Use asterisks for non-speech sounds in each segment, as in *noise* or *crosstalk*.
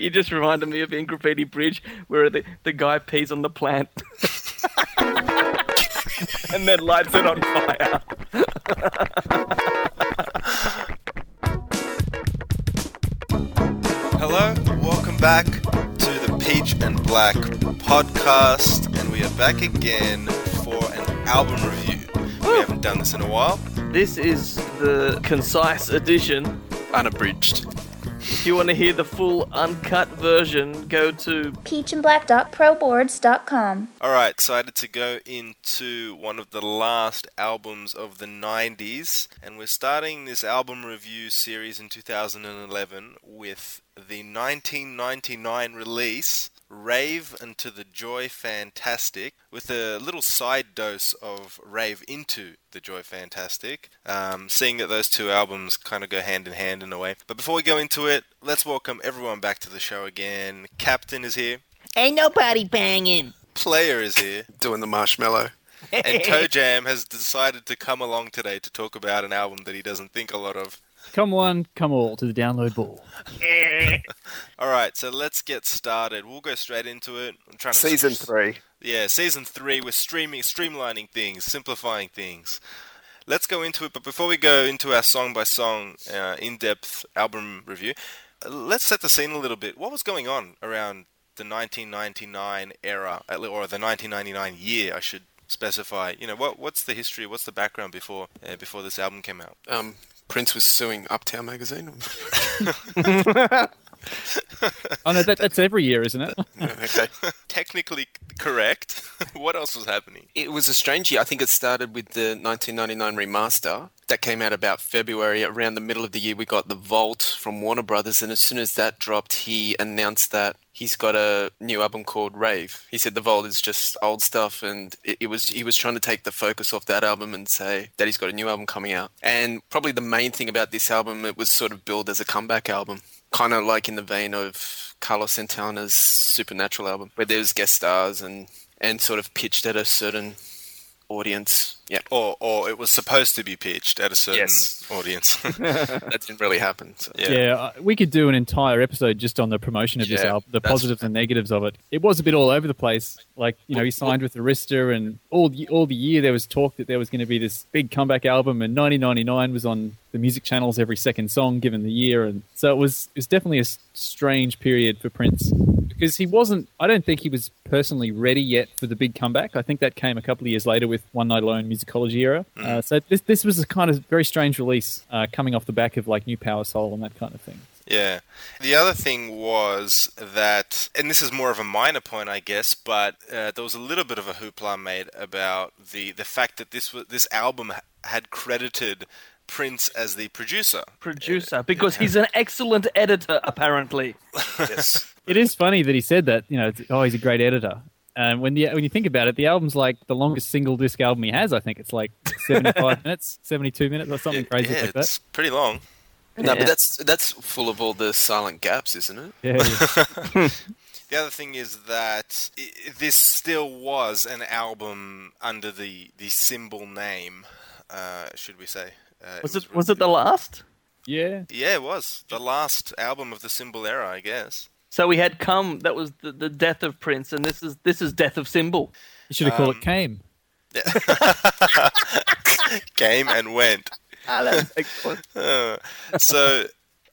You just reminded me of in Graffiti Bridge where the, the guy pees on the plant *laughs* and then lights it on fire. Hello, welcome back to the Peach and Black podcast, and we are back again for an album review. We haven't done this in a while. This is the concise edition. Unabridged. If you want to hear the full uncut version, go to peachandblack.proboards.com. All right, excited to go into one of the last albums of the 90s, and we're starting this album review series in 2011 with the 1999 release Rave Unto the Joy Fantastic, with a little side dose of Rave into the Joy Fantastic, um, seeing that those two albums kind of go hand in hand in a way. But before we go into it, let's welcome everyone back to the show again. Captain is here, Ain't nobody banging. Player is here, doing the marshmallow. and Toe Jam has decided to come along today to talk about an album that he doesn't think a lot of. Come one, come all to the download ball. *laughs* All right, so let's get started. We'll go straight into it. I'm trying to Season three. Yeah, season three. We're streaming, streamlining things, simplifying things. Let's go into it. But before we go into our song by song, uh, in-depth album review, uh, let's set the scene a little bit. What was going on around the 1999 era, or the 1999 year, I should specify? You know, what what's the history? What's the background before uh, before this album came out? Um, Prince was suing Uptown magazine. *laughs* *laughs* Oh no, that, that's every year, isn't it? *laughs* okay. Technically correct. what else was happening? It was a strange year. I think it started with the 1999 remaster that came out about February. Around the middle of the year, we got the Vault from Warner Brothers, and as soon as that dropped, he announced that he's got a new album called Rave. He said the Vault is just old stuff, and it, it was he was trying to take the focus off that album and say that he's got a new album coming out. And probably the main thing about this album, it was sort of billed as a comeback album, kind of like in the vein of Carlos Santana's Supernatural album, where there's guest stars and and sort of pitched at a certain audience. Yeah, Or or it was supposed to be pitched at a certain Yes. audience. *laughs* *laughs* that didn't really happen. So. Yeah. Yeah, uh, we could do an entire episode just on the promotion of this album, the positives and negatives of it. It was a bit all over the place. Like you know, he signed with Arista, and all the, all the year there was talk that there was going to be this big comeback album, and 1999 was on the music channels every second song given the year, and so it was it was definitely a strange period for Prince because he wasn't. I don't think he was personally ready yet for the big comeback. I think that came a couple of years later with One Night Alone musicology era. Uh, so this this was a kind of very strange release uh, coming off the back of like New Power Soul and that kind of thing. Yeah. The other thing was that, and this is more of a minor point, I guess, but uh, there was a little bit of a hoopla made about the, the fact that this was this album had credited Prince as the producer. producer because he's an excellent editor, apparently. *laughs* Yes. It is funny that he said that. You know, it's, oh, he's a great editor. And when the when you think about it, the album's like the longest single disc album he has. I think it's like *laughs* seventy five minutes, seventy two minutes, or something crazy yeah, like that. it's pretty long. No, Yeah. but that's that's full of all the silent gaps, isn't it? Yeah, yeah. *laughs* The other thing is that i this still was an album under the, the symbol name, uh, should we say? Uh, Was it was it the last? yeah. Yeah, it was the last album of the symbol era, I guess. So we had come. That was the, the death of Prince, and this is this is death of Symbol. You should have called Um, it Came. *laughs* Came and went. Ah, that's excellent. *laughs* Uh, so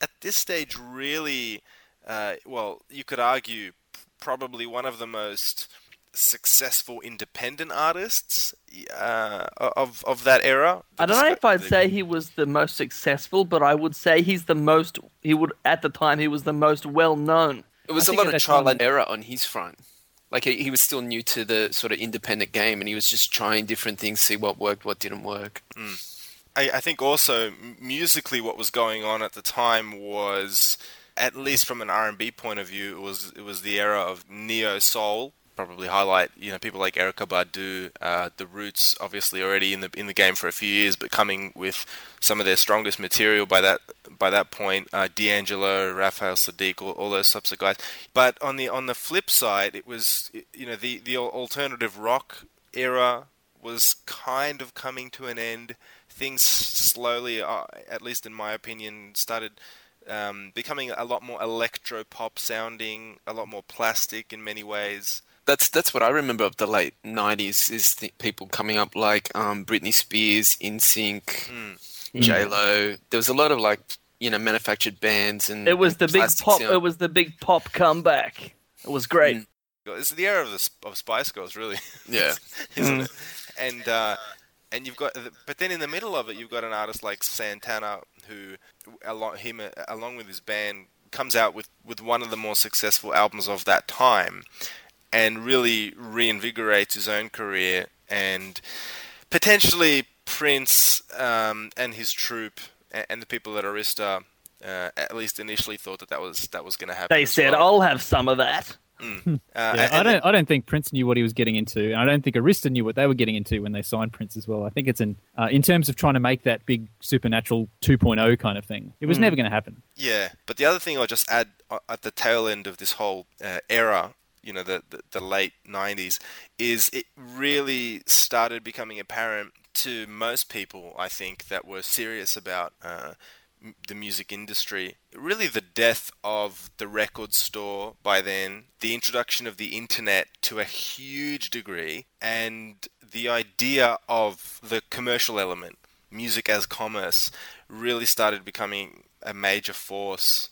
at this stage, really, uh, well, you could argue probably one of the most successful independent artists uh, of of that era. I don't know if I'd The- say he was the most successful, but I would say he's the most. He would at the time he was the most well known. It was I a lot of trial time- and error on his front. Like he, he was still new to the sort of independent game, and he was just trying different things, see what worked, what didn't work. I, I think also musically, what was going on at the time was, at least from an R and B point of view, it was it was the era of neo soul. Probably highlight you know people like Erykah Badu, uh, the Roots, obviously already in the in the game for a few years, but coming with some of their strongest material by that by that point. Uh, D'Angelo, Raphael Saadiq, all, all those types of guys. But on the on the flip side, it was you know the the alternative rock era was kind of coming to an end. Things slowly, uh, at least in my opinion, started um, becoming a lot more electro pop sounding, a lot more plastic in many ways. That's that's what I remember of the late '90s. Is the people coming up like um, Britney Spears, NSYNC, Mm. J Lo. There was a lot of like you know manufactured bands and It was and the big pop. sound. It was the big pop comeback. It was great. Mm. It's the era of the of Spice Girls, really. *laughs* Yeah. isn't it? And uh, and you've got, but then in the middle of it, you've got an artist like Santana who, along him uh, along with his band, comes out with with one of the more successful albums of that time, and really reinvigorates his own career and potentially Prince um, and his troupe and, and the people at Arista. Uh, at least initially thought that that was that was going to happen. They said, well. "I'll have some of that." *laughs* Uh, Yeah, I don't. I don't think Prince knew what he was getting into, and I don't think Arista knew what they were getting into when they signed Prince as well. I think it's an uh, in terms of trying to make that big supernatural 2.0 kind of thing. It was never going to happen. Yeah, but the other thing I'll just add uh, at the tail end of this whole uh, era, you know, the, the the late '90s, is it really started becoming apparent to most people, I think, that were serious about uh, the music industry. Really, the death of the record store by then, the introduction of the internet to a huge degree, and the idea of the commercial element music as commerce really started becoming a major force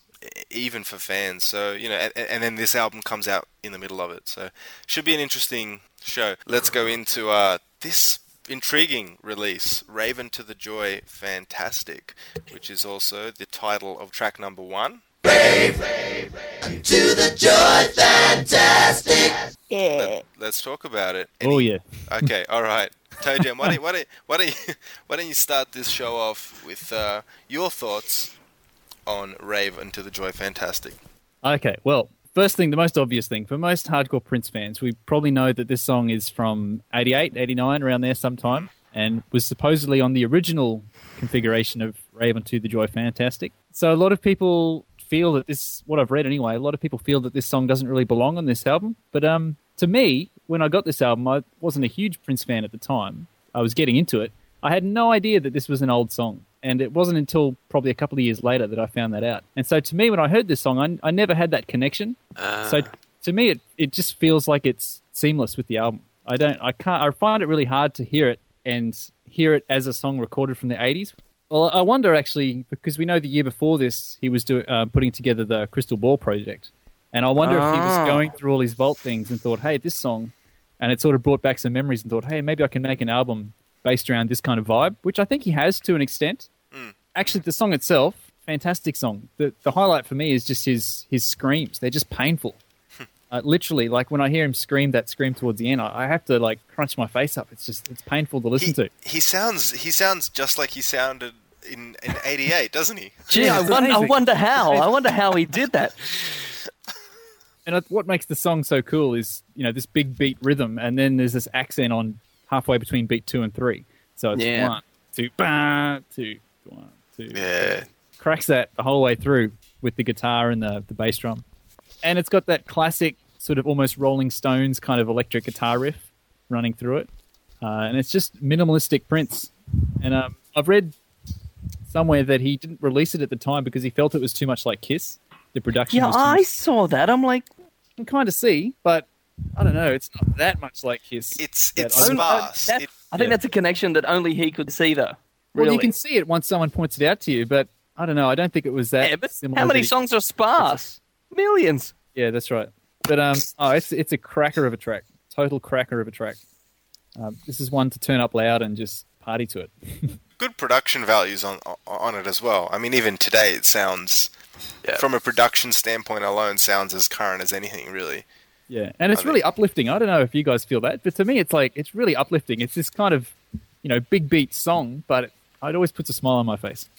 even for fans so you know and, and then this album comes out in the middle of it so should be an interesting show let's go into uh, this intriguing release Rave Unto the joy fantastic which is also the title of track number one Rave Unto the joy fantastic. Yeah. let's talk about it Oh yeah. *laughs* Okay, all right. Toe Jam, why don't, why, don't, why, don't you, *laughs* why don't you start this show off with uh, your thoughts on Rave Into the Joy Fantastic? Okay, well, first thing, the most obvious thing for most hardcore Prince fans, we probably know that this song is from 88, 89, around there sometime, and was supposedly on the original configuration of Rave to the Joy Fantastic. So a lot of people feel that this, what I've read anyway, a lot of people feel that this song doesn't really belong on this album. But um, to me, when I got this album, I wasn't a huge Prince fan at the time. I was getting into it. I had no idea that this was an old song. And it wasn't until probably a couple of years later that I found that out. And so to me, when I heard this song, I, I never had that connection. Uh, So to me, it, it just feels like it's seamless with the album. I don't, I can't, I find it really hard to hear it and hear it as a song recorded from the 80s. Well, I wonder actually, because we know the year before this, he was doing, uh, putting together the Crystal Ball project. And I wonder if he was Ah. going through all his vault things and thought, hey, this song, and it sort of brought back some memories and thought, hey, maybe I can make an album based around this kind of vibe, which I think he has to an extent. Actually, the song itself, fantastic song. The the highlight for me is just his his screams. They're just painful. *laughs* Uh, literally, like when I hear him scream that scream towards the end, I, I have to like crunch my face up. It's just it's painful to listen He, to. he sounds he sounds just like he sounded in in '88, doesn't he? Gee, I, wonder, I wonder how. I wonder how he did that. *laughs* And what makes the song so cool is you know this big beat rhythm, and then there's this accent on halfway between beat two and three. So it's Yeah. one, two, ba, two, one, two. yeah, cracks that the whole way through with the guitar and the, the bass drum. And it's got that classic sort of almost Rolling Stones kind of electric guitar riff running through it. Uh, and it's just minimalistic Prince. And um, I've read somewhere that he didn't release it at the time because he felt it was too much like Kiss. The production Yeah, I much. saw that. I'm like, I can kind of see, but I don't know. It's not that much like Kiss. It's that it's I- only- sparse. that- It- I think Yeah. that's a connection that only he could see, though. Well, you can see it once someone points it out to you, but I don't know. I don't think it was that yeah, but similar. how many that songs are sparse? Millions. Yeah, that's right. But um, oh, it's it's a cracker of a track, total cracker of a track. Um, this is one to turn up loud and just party to it. *laughs* good production values on on it as well. I mean, even today, it sounds Yeah. from a production standpoint alone sounds as current as anything, really. Yeah, and it's I really uplifting. I don't know if you guys feel that, but to me, it's like it's really uplifting. It's this kind of, you know, big beat song, but it, it always puts a smile on my face.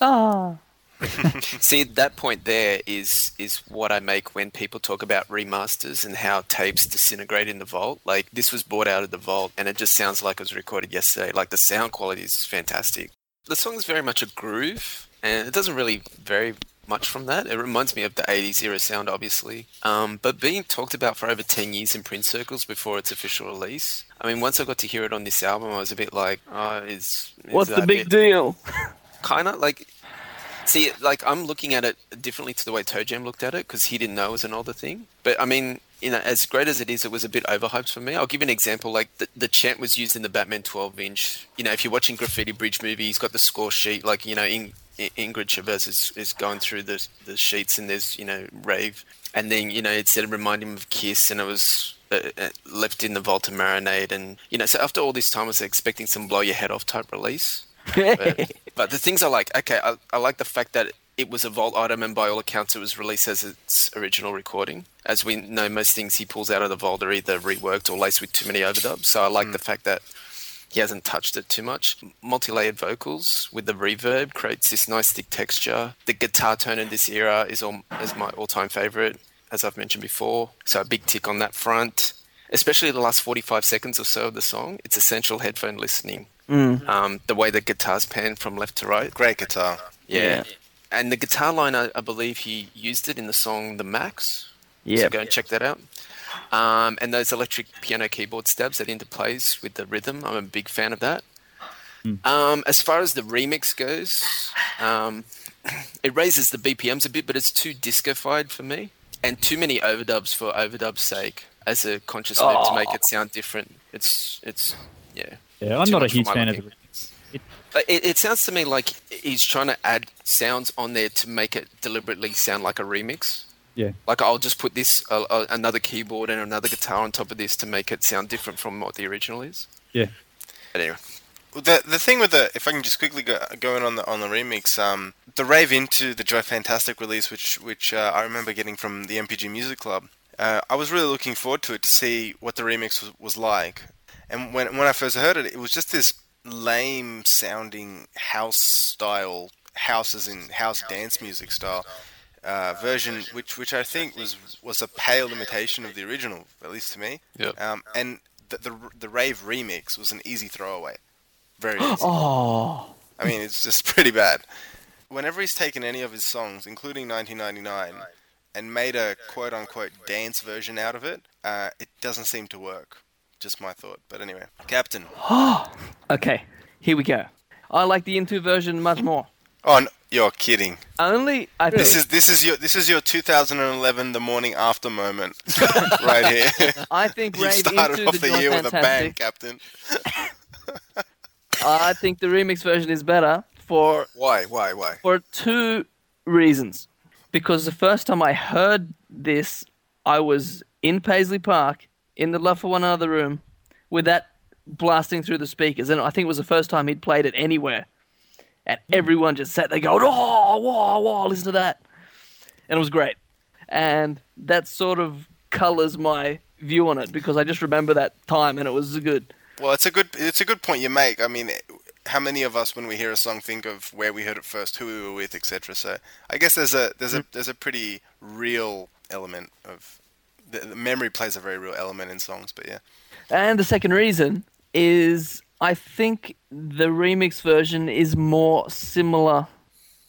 Ah. *laughs* See, that point there is is what I make when people talk about remasters and how tapes disintegrate in the vault. Like this was bought out of the vault, and it just sounds like it was recorded yesterday. Like the sound quality is fantastic. The song is very much a groove, and it doesn't really vary much from that. It reminds me of the '80s era sound, obviously, um, but being talked about for over ten years in Prince circles before its official release. I mean, once I got to hear it on this album, I was a bit like, "Oh, is, is What's the big deal? *laughs* kind of like See, like I'm looking at it differently to the way Toe Jam looked at it because he didn't know it was an older thing. But I mean, you know, as great as it is, it was a bit overhyped for me. I'll give you an example. Like the, the chant was used in the Batman 12 inch. You know, if you're watching Graffiti Bridge movie, he's got the score sheet. Like you know, in, Ingrid Chavez is, is going through the the sheets and there's you know rave, and then you know it said remind him of Kiss, and it was uh, uh, left in the vault to marinate, and you know, so after all this time, I was expecting some blow your head off type release. But, *laughs* but the things I like, okay, I, I like the fact that it was a vault item, and by all accounts, it was released as its original recording. As we know, most things he pulls out of the vault are either reworked or laced with too many overdubs. So I like the fact that he hasn't touched it too much. Multi-layered vocals with the reverb creates this nice thick texture. The guitar tone in this era is all, is my all-time favorite, as I've mentioned before. So a big tick on that front. Especially the last 45 seconds or so of the song, it's essential headphone listening. Um, the way the guitars pan from left to right. Great guitar. Yeah. Yeah. And the guitar line, I, I believe he used it in the song The Max. So Yeah. go and check that out. Um, and those electric piano keyboard stabs that interplays with the rhythm, I'm a big fan of that. Um, as far as the remix goes, um, *clears throat* it raises the BPMs a bit, but it's too disco-fied for me, and too many overdubs for overdub's sake. As a conscious move to make it sound different, it's it's yeah. Yeah, I'm not a huge my fan of the remix. It, it, it sounds to me like he's trying to add sounds on there to make it deliberately sound like a remix. Yeah, Like I'll just put this uh, uh, another keyboard and another guitar on top of this to make it sound different from what the original is. yeah. But anyway, The the thing with the if I can just quickly go going on the on the remix, um, the rave into the Joy Fantastic release, which which uh, I remember getting from the NPG Music Club. Uh, I was really looking forward to it to see what the remix was, was like. And when when I first heard it, it was just this lame sounding house style, houses in house dance music style uh, version, which which I think was was a pale imitation of the original, at least to me. Yeah. Um, and the, the the rave remix was an easy throwaway, very *gasps* easy. Oh, I mean, it's just *laughs* pretty bad. Whenever he's taken any of his songs, including 1999, and made a quote unquote dance version out of it, uh, it doesn't seem to work. Just my thought. But anyway, Captain. *gasps* okay. Here we go. I like the Into version much more. Oh, n you're kidding. Only I This think, is this is your this is your 2011 the morning after moment *laughs* right here. *laughs* I think you started Into off the, the Joy year with a bang, Captain. *laughs* I think the remix version is better for Why? Why? Why? for two reasons. Because the first time I heard this, I was in Paisley Park in the Love for One Another room with that blasting through the speakers. And I think it was the first time he'd played it anywhere. And everyone just sat there going, oh, whoa, whoa, listen to that. And it was great. And that sort of colors my view on it because I just remember that time and it was good. Well, it's a good it's a good point you make. I mean, how many of us, when we hear a song, think of where we heard it first, who we were with, etc. So I guess there's a there's a mm. there's a pretty real element of the, the memory plays a very real element in songs. But yeah, And the second reason is I think the remix version is more similar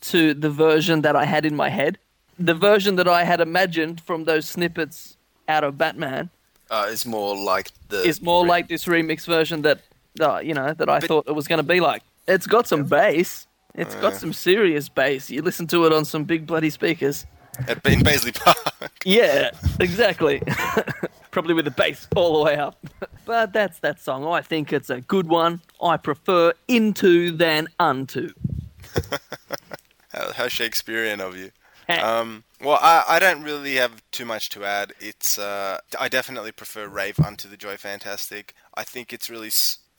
to the version that I had in my head. The version that I had imagined from those snippets out of Batman uh, it's more like the. is more like this remix version that uh, you know that I thought it was going to be like. It's got some bass. It's got some serious bass. You listen to it on some big bloody speakers. at in Paisley Park. Yeah, exactly. *laughs* Probably with the bass all the way up. *laughs* but that's that song. I think it's a good one. I prefer into than unto. *laughs* how, how Shakespearean of you. Um, well, I, I don't really have too much to add. It's uh, I definitely prefer Rave Unto the Joy Fantastic. I think it's really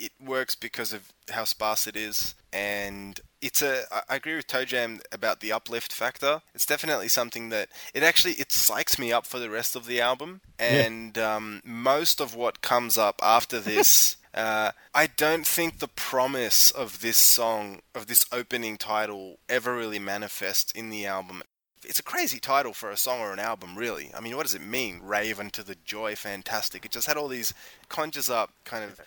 it works because of how sparse it is, and it's a. I- agree with Toe Jam about the uplift factor. It's definitely something that it actually it psychs me up for the rest of the album, and um, most of what comes up after *laughs* this. Uh, I don't think the promise of this song, of this opening title, ever really manifests in the album. It's a crazy title for a song or an album, really. I mean, what does it mean? Rave Unto the joy, fantastic. It just had all these conjures up kind of,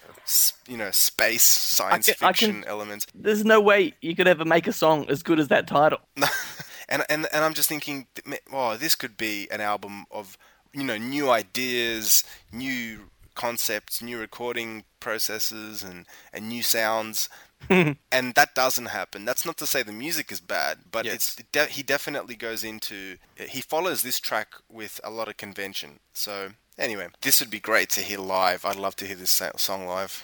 you know, space science can- I can- fiction elements. There's no way you could ever make a song as good as that title. *laughs* and and and I'm just thinking, oh, this could be an album of you know new ideas, new concepts, new recording processes, and and new sounds. *laughs* and that doesn't happen. That's not to say the music is bad, but Yes. it's de- he definitely goes into he follows this track with a lot of convention. So anyway, this would be great to hear live. I'd love to hear this sa- song live.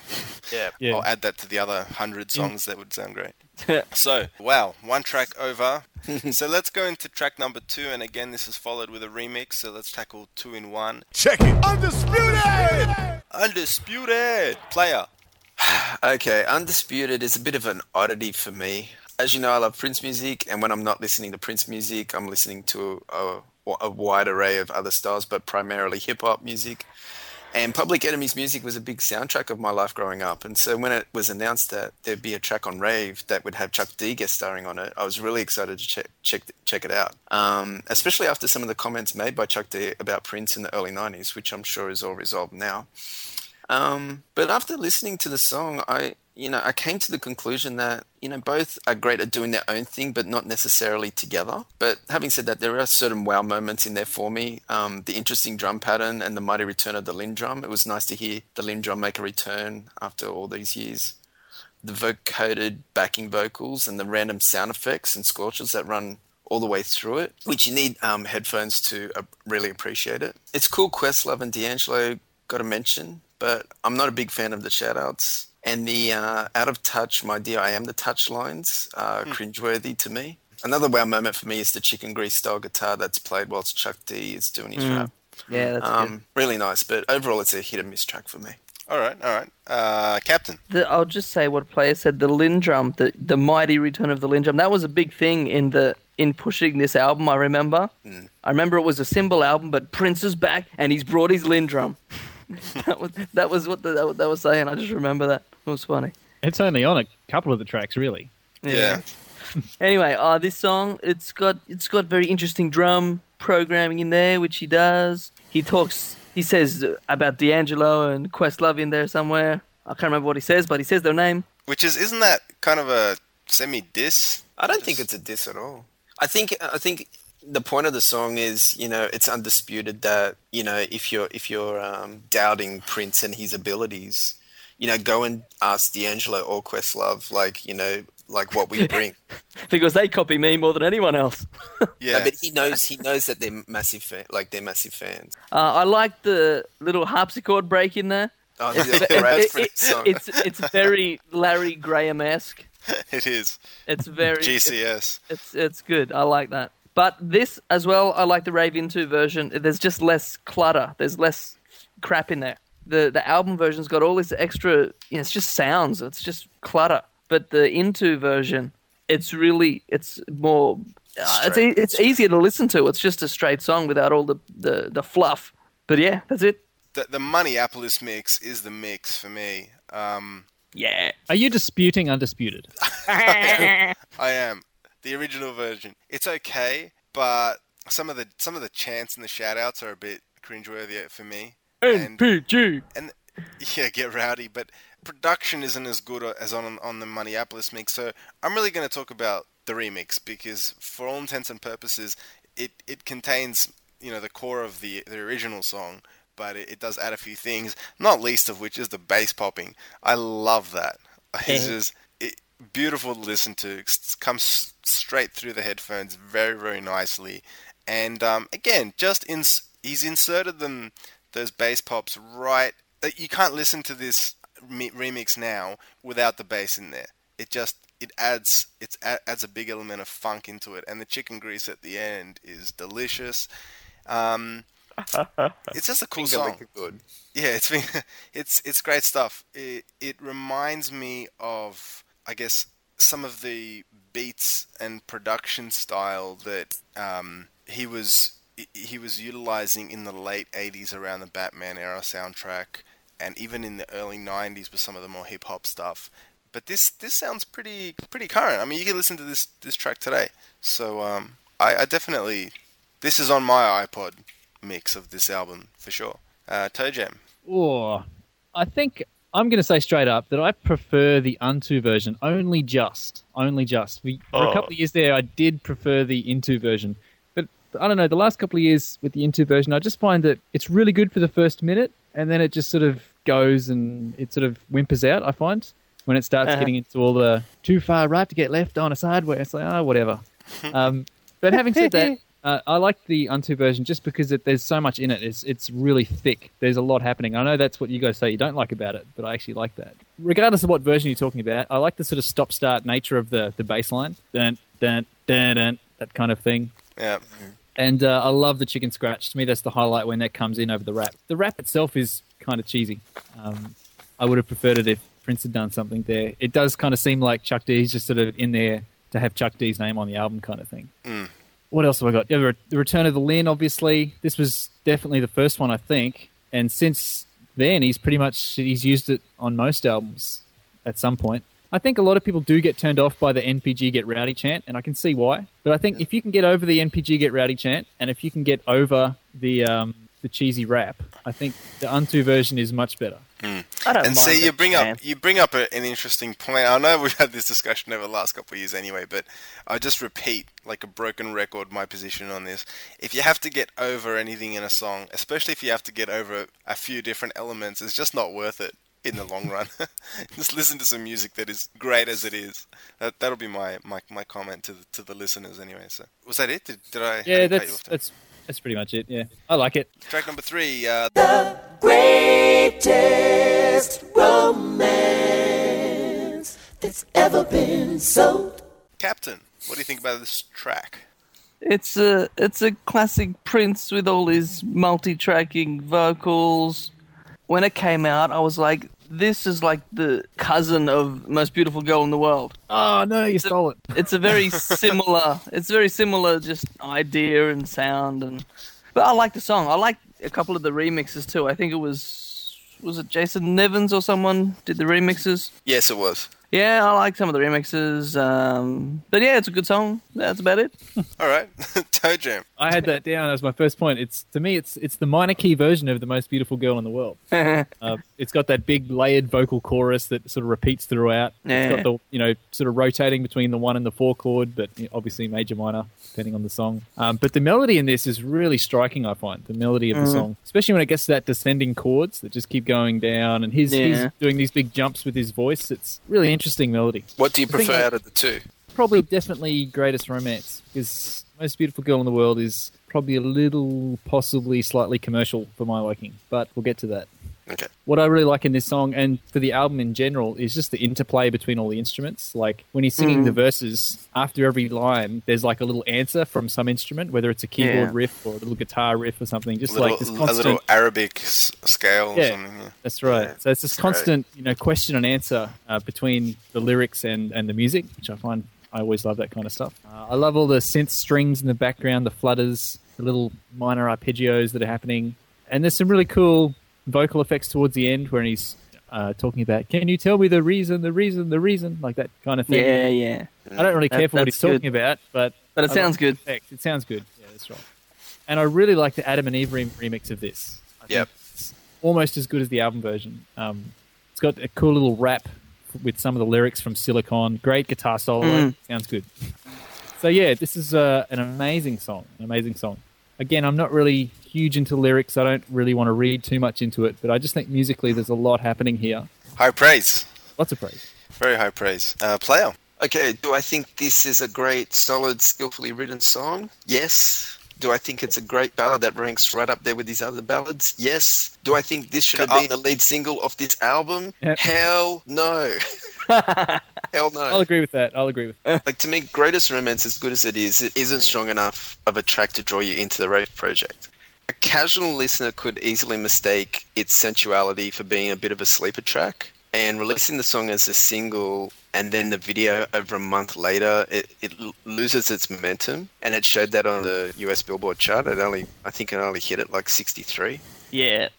Yeah. *laughs* Yeah. I'll add that to the other hundred songs that would sound great. *laughs* So, wow, one track over. so let's go into track number two, and again, this is followed with a remix. So let's tackle two in one. Check it. Undisputed! Undisputed player. *sighs* Okay, Undisputed is a bit of an oddity for me. As you know, I love Prince music, and when I'm not listening to Prince music, I'm listening to a, a wide array of other styles, but primarily hip hop music. And Public Enemy's music was a big soundtrack of my life growing up. And so when it was announced that there'd be a track on Rave that would have Chuck D guest starring on it, I was really excited to check check check it out. Um, especially after some of the comments made by Chuck D about Prince in the early '90s, which I'm sure is all resolved now. Um, but after listening to the song, I you know I came to the conclusion that you know both are great at doing their own thing, but not necessarily together. But having said that, there are certain wow moments in there for me. Um, the interesting drum pattern and the mighty return of the Linn drum. It was nice to hear the Linn drum make a return after all these years. The vocoded backing vocals and the random sound effects and scorches that run all the way through it, which you need um, headphones to uh, really appreciate it. It's cool. Questlove and D'Angelo got to mention, but I'm not a big fan of the shoutouts. And the uh, out of touch, my dear, I am the touch lines are cringeworthy to me. Another wow moment for me is the chicken grease style guitar that's played whilst Chuck D is doing his rap. Yeah, that's good. Um, really nice, but overall, it's a hit and miss track for me. All right, all right. Uh, Captain. The, I'll just say what player said. The Linn drum, the the mighty return of the Linn drum. That was a big thing in the in pushing this album. I remember. I remember it was a symbol album, but Prince is back and he's brought his Linn drum. *laughs* *laughs* that was that was what the, that, that was saying. I just remember that. It was funny. It's only on a couple of the tracks, really. Yeah. *laughs* Anyway, uh, this song it's got it's got very interesting drum programming in there, which he does. He talks. He says about D'Angelo and Questlove in there somewhere. I can't remember what he says, but he says their name. Which is, isn't that kind of a semi diss? I don't think it's a diss at all. I think I think the point of the song is, you know, it's undisputed that you know if you're if you're um, doubting Prince and his abilities, you know, go and ask D'Angelo or Questlove, like you know, like what we *laughs* bring. because they copy me more than anyone else. Yeah. No, but he *laughs* knows he knows that they're massive fan, like they're massive fans. Uh, I like the little harpsichord break in there. Oh, It's, *laughs* the it- it- it- it's it's very Larry Graham esque. it is. It's very GCS. It's it's good. I like that. But this as well, I like the Rave Into version. There's just less clutter. There's less crap in there. The the album version's got all this extra. You know, it's just sounds. It's just clutter. But the Into version, it's really it's more. Uh, it's e- it's easier to listen to. It's just a straight song without all the the, the fluff. But yeah, that's it. The, the Moneyapolis mix is the mix for me. Um, Yeah. Are you disputing Undisputed? *laughs* I am the original version. It's okay, but some of the some of the chants and the shoutouts are a bit cringeworthy for me. And NPG. and *laughs* yeah, get rowdy, but production isn't as good as on on the Moneyapolis mix. So I'm really going to talk about the remix because, for all intents and purposes, it it contains you know the core of the the original song, but it, it does add a few things. Not least of which is the bass popping. I love that. *laughs* It's just beautiful to listen to. It comes straight through the headphones very very nicely, and um, again, just in he's inserted them those bass pops right. uh, You can't listen to this remix now without the bass in there. It just it adds it adds a big element of funk into it, and the chicken grease at the end is delicious. Um, *laughs* it's just a cool Finger song. good. Yeah, it's *laughs* been, it's it's great stuff. It it reminds me of I guess some of the beats and production style that um, he was he was utilizing in the late '80s around the Batman era soundtrack, and even in the early '90s with some of the more hip hop stuff. But this this sounds pretty pretty current. I mean, you can listen to this this track today. So um, I, I definitely this is on my iPod mix of this album for sure. Uh, Toe Jam. Or I think I'm going to say straight up that I prefer the Unto version only just, only just. We, For a couple of years there, I did prefer the Into version, but I don't know. The last couple of years with the Into version, I just find that it's really good for the first minute, and then it just sort of goes and it sort of whimpers out. I find. when it starts Uh-huh. getting into all the too far right to get left on a sideway. It's like, oh, whatever. *laughs* um, but having said *laughs* that, uh, I like the Unto version just because it, there's so much in it. It's it's really thick. There's a lot happening. I know that's what you guys say you don't like about it, but I actually like that. Regardless of what version you're talking about, I like the sort of stop start nature of the the bass line. Dun, dun, dun, dun, that kind of thing. Yeah. And uh, I love the chicken scratch. To me, that's the highlight when that comes in over the rap. The rap itself is kind of cheesy. Um, I would have preferred it if Prince had done something there. It does kind of seem like Chuck D. D's just sort of in there to have Chuck D's name on the album, kind of thing. What else have I got? Yeah, the Return of the Linn, obviously. This was definitely the first one, I think. And since then, he's pretty much he's used it on most albums at some point. I think a lot of people do get turned off by the NPG Get Rowdy chant, and I can see why. But I think if you can get over the NPG Get Rowdy chant, and if you can get over the um, the cheesy rap, I think the Unto version is much better. I don't and mind see, you that bring up you bring up a, an interesting point. I know we've had this discussion over the last couple of years anyway, but I just repeat, like a broken record, my position on this. If you have to get over anything in a song, especially if you have to get over a few different elements, it's just not worth it in the long run. *laughs* just listen to some music that is great as it is. That that'll be my, my, my comment to the, to the listeners anyway. So was that it? Did, did I? I Yeah, didn't you that's off that's that's pretty much it. Yeah, I like it. track number three. Uh, Greatest romance that's ever been sold. Captain. What do you think about this track? It's a it's a classic Prince with all his multi-tracking vocals. When it came out, I was like, "This is like the cousin of Most Beautiful Girl in the World." Oh no, you stole it. It's a very *laughs* similar. It's very similar, just idea and sound, and but I like the song. I like a couple of the remixes too. I think it was was it Jason Nevins or someone did the remixes. Yes, it was. Yeah, I like some of the remixes. Um, but yeah, it's a good song. That's about it. *laughs* All right, *laughs* Toe Jam. I had that down as my first point. It's to me, it's it's the minor key version of the most beautiful girl in the world. *laughs* Uh, it's got that big layered vocal chorus that sort of repeats throughout. It's Yeah. got the you know sort of rotating between the one and the four chord, but obviously major minor depending on the song. Um, but the melody in this is really striking. I find the melody of the song, especially when it gets to that descending chords that just keep going down, and he's, he's doing these big jumps with his voice. It's really interesting melody. What do you prefer out of the two? Probably definitely greatest romance because most beautiful girl in the world is probably a little possibly slightly commercial for my liking, but we'll get to that. Okay. What I really like in this song and for the album in general is just the interplay between all the instruments. Like when he's singing the verses, after every line, there's like a little answer from some instrument, whether it's a keyboard Yeah. riff or a little guitar riff or something. Just little, like this a little Arabic s- scale or Yeah. something. Yeah. That's right. Yeah, so it's this constant, you know, question and answer uh, between the lyrics and, and the music, which I find I always love that kind of stuff. Uh, I love all the synth strings in the background, the flutters, the little minor arpeggios that are happening, and there's some really cool vocal effects towards the end where he's uh, talking about, "Can you tell me the reason, the reason, the reason?" like that kind of thing. Yeah, yeah. I don't really That- care for what that's he's talking about, but But it I sounds like good. effect. It sounds good. Yeah, that's right. And I really like the Adam and Eve rem- remix of this. I Yep. it's almost as good as the album version. Um, it's got a cool little rap with some of the lyrics from Silicon. Great guitar solo. Mm. Sounds good. So yeah, this is uh, an amazing song. An amazing song. Again, I'm not really huge into lyrics. I don't really want to read too much into it, but I just think musically there's a lot happening here. High praise. Lots of praise. Very high praise. Uh, player. Okay, do I think this is a great, solid, skillfully written song? Yes. Do I think it's a great ballad that ranks right up there with these other ballads? Yes. Do I think this should have Uh, been the lead single of this album? Yep. Hell no. *laughs* *laughs* Hell no. I'll agree with that. I'll agree with that. Like to me, Greatest Romance, as good as it is, it isn't strong enough of a track to draw you into the Rave project. A casual listener could easily mistake its sensuality for being a bit of a sleeper track, and releasing the song as a single and then the video over a month later, it, it loses its momentum, and it showed that on the US Billboard chart. It only, I think, it only hit it like 63. Yeah.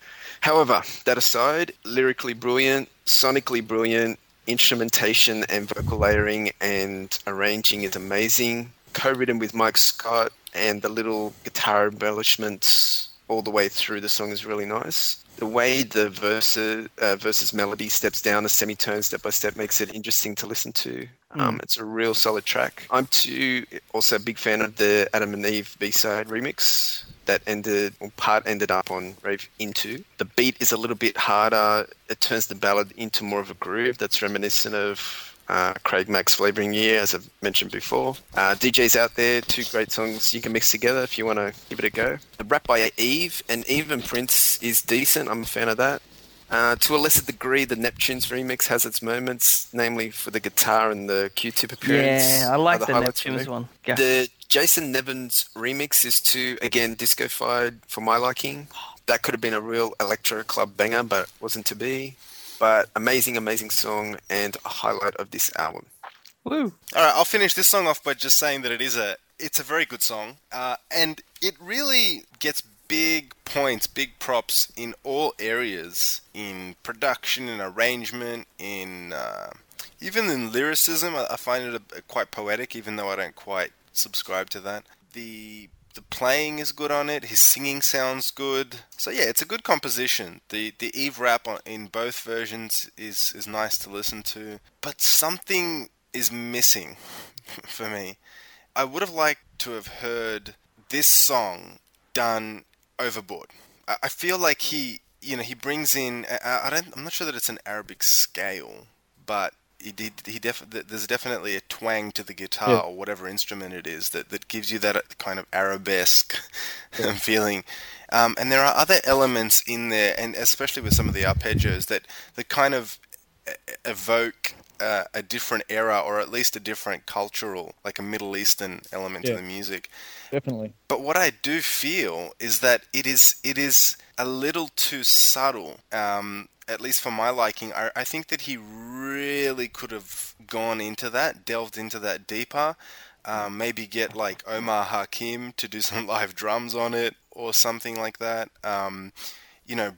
However, that aside, lyrically brilliant, sonically brilliant, instrumentation and vocal layering and arranging is amazing. Co-written with Mike Scott, and the little guitar embellishments all the way through the song is really nice. The way the verse, uh, versus melody steps down a semitone step by step makes it interesting to listen to. Um, it's a real solid track. I'm too also a big fan of the Adam and Eve B-side remix. That ended, or part ended up on Rave Into. The beat is a little bit harder. It turns the ballad into more of a groove that's reminiscent of uh, Craig Mack's Flava in Ya Ear, as I've mentioned before. Uh, DJs out there, two great songs you can mix together if you want to give it a go. The rap by Eve, and Eve and Prince is decent. I'm a fan of that. Uh, to a lesser degree, the Neptunes remix has its moments, namely for the guitar and the Q-tip appearance. Yeah, I like the Neptunes one. Go. The Jason Nevins remix is too, again, disco-fied for my liking. That could have been a real electro club banger, but wasn't to be. But amazing, amazing song and a highlight of this album. Woo. All right, I'll finish this song off by just saying that it is a it's a very good song, uh, and it really gets big points, big props in all areas in production, in arrangement, in uh, even in lyricism. I, I find it a, quite poetic, even though I don't quite subscribe to that. The the playing is good on it. His singing sounds good. So yeah, it's a good composition. The the Eve rap on, in both versions is is nice to listen to, but something is missing *laughs* for me. I would have liked to have heard this song done overboard. I, I feel like he, you know, he brings in. I, I don't. I'm not sure that it's an Arabic scale, but he did. He def, There's definitely a twang to the guitar Yeah. or whatever instrument it is that that gives you that kind of arabesque *laughs* feeling. Um, and there are other elements in there, and especially with some of the arpeggios that that kind of e- evoke uh, a different era, or at least a different cultural, like a Middle Eastern element to the music. Definitely. But what I do feel is that it is it is a little too subtle. Um, at least for my liking, I, I think that he really could have gone into that, delved into that deeper. Um, maybe get like Omar Hakim to do *laughs* some live drums on it or something like that. Um, you know,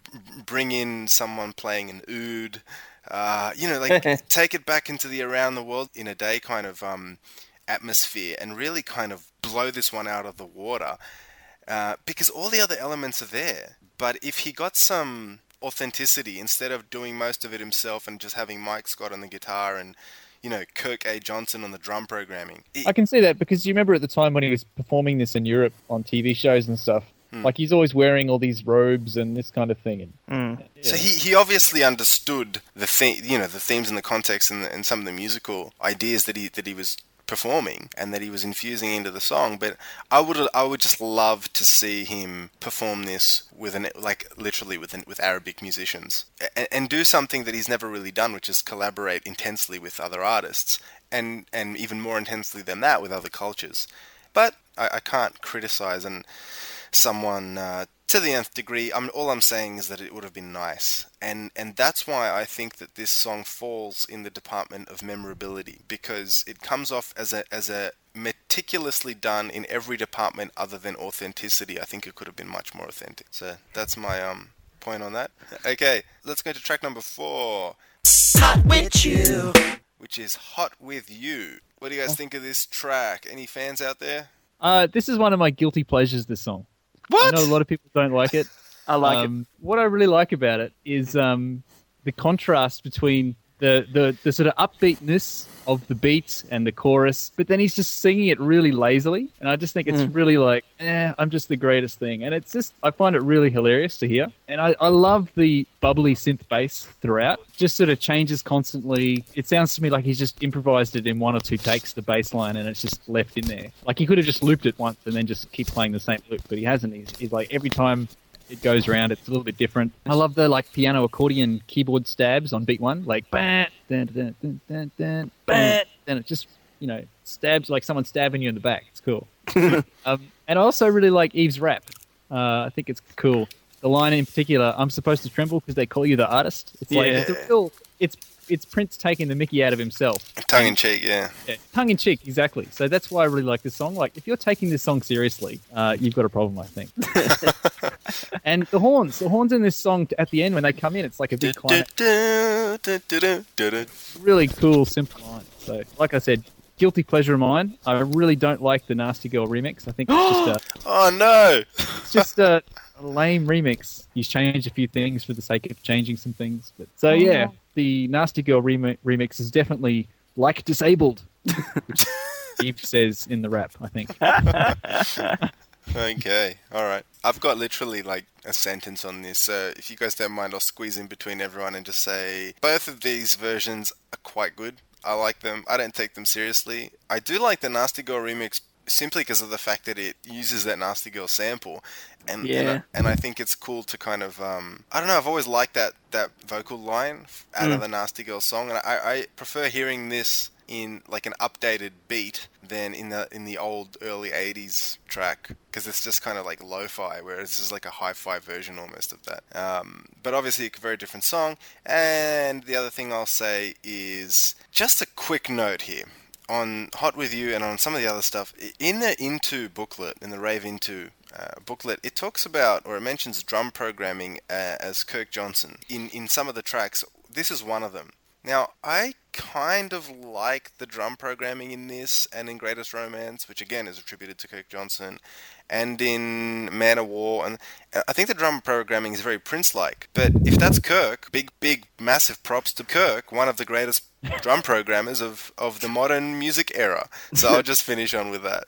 bring in someone playing an oud. Uh, you know, like *laughs* take it back into the around the world in a day kind of um, atmosphere and really kind of blow this one out of the water uh, because all the other elements are there. But if he got some authenticity instead of doing most of it himself and just having Mike Scott on the guitar and you know Kirk A. Johnson on the drum programming, it- I can see that because you remember at the time when he was performing this in Europe on TV shows and stuff. Hmm. Like he's always wearing all these robes and this kind of thing. And hmm. So he, he obviously understood the theme, you know, the themes and the context and, the, and some of the musical ideas that he that he was performing and that he was infusing into the song. But I would I would just love to see him perform this with an like literally with an, with Arabic musicians and, and do something that he's never really done, which is collaborate intensely with other artists and and even more intensely than that with other cultures. But I, I can't criticize and someone uh, to the nth degree. I'm, all I'm saying is that it would have been nice, and and that's why I think that this song falls in the department of memorability because it comes off as a as a meticulously done in every department other than authenticity. I think it could have been much more authentic. So that's my um point on that. *laughs* Okay, let's go to track number four, Hot with you. which is "Hot with You." What do you guys think of this track? Any fans out there? uh, this is one of my guilty pleasures. This song. What? I know a lot of people don't like it. *laughs* I like um, What I really like about it is um, the contrast between the, the, the sort of upbeatness of the beat and the chorus, but then he's just singing it really lazily. And I just think it's really like, eh, I'm just the greatest thing. And it's just, I find it really hilarious to hear. And I, I love the bubbly synth bass throughout. Just sort of changes constantly. It sounds to me like he's just improvised it in one or two takes, the bass line, and it's just left in there. Like he could have just looped it once and then just keep playing the same loop, but he hasn't. He's, he's like, every time it goes around. It's a little bit different. I love the like piano accordion keyboard stabs on beat one, like bam, dun, dun, dun, dun, dun, bam, and it just you know stabs like someone stabbing you in the back. It's cool. *laughs* um, and I also really like Eve's rap. Uh, I think it's cool. The line in particular, "I'm supposed to tremble because they call you the artist." It's like Yeah. it's, a real, it's it's Prince taking the Mickey out of himself. Tongue in cheek, yeah. Yeah, tongue in cheek, exactly. So that's why I really like this song. Like, if you're taking this song seriously, uh, you've got a problem, I think. *laughs* and the horns, the horns in this song at the end when they come in, it's like a big climax. Really cool, simple line. So, like I said, guilty pleasure of mine. I really don't like the Nasty Girl remix. I think it's just a, *gasps* Oh no! it's just a, a lame remix. He's changed a few things for the sake of changing some things. But so yeah, the Nasty Girl remi- remix is definitely like disabled. *laughs* which Eve says in the rap, I think. *laughs* Okay, all right. I've got literally like a sentence on this. So if you guys don't mind, I'll squeeze in between everyone and just say both of these versions are quite good. I like them. I don't take them seriously. I do like the Nasty Girl remix simply because of the fact that it uses that Nasty Girl sample, and and, I, and I think it's cool to kind of um, I don't know. I've always liked that that vocal line out of the Nasty Girl song, and I, I prefer hearing this in like an updated beat than in the in the old early 80s track. Because it's just kind of like lo-fi whereas this is like a hi-fi version almost of that. Um, but obviously a very different song. And the other thing i'll say is just a quick note here on hot with you and on some of the other stuff in the into booklet in the rave into uh, booklet, it talks about or it mentions drum programming uh, as Kirk Johnson in in some of the tracks. This is one of them. Now, I kind of like the drum programming in this and in Greatest Romance, which again is attributed to Kirk Johnson, and in Man of War. And uh, I think the drum programming is very Prince like. But if that's Kirk, big, big, massive props to Kirk, one of the greatest drum programmers of, of the modern music era. So I'll *laughs* just finish on with that.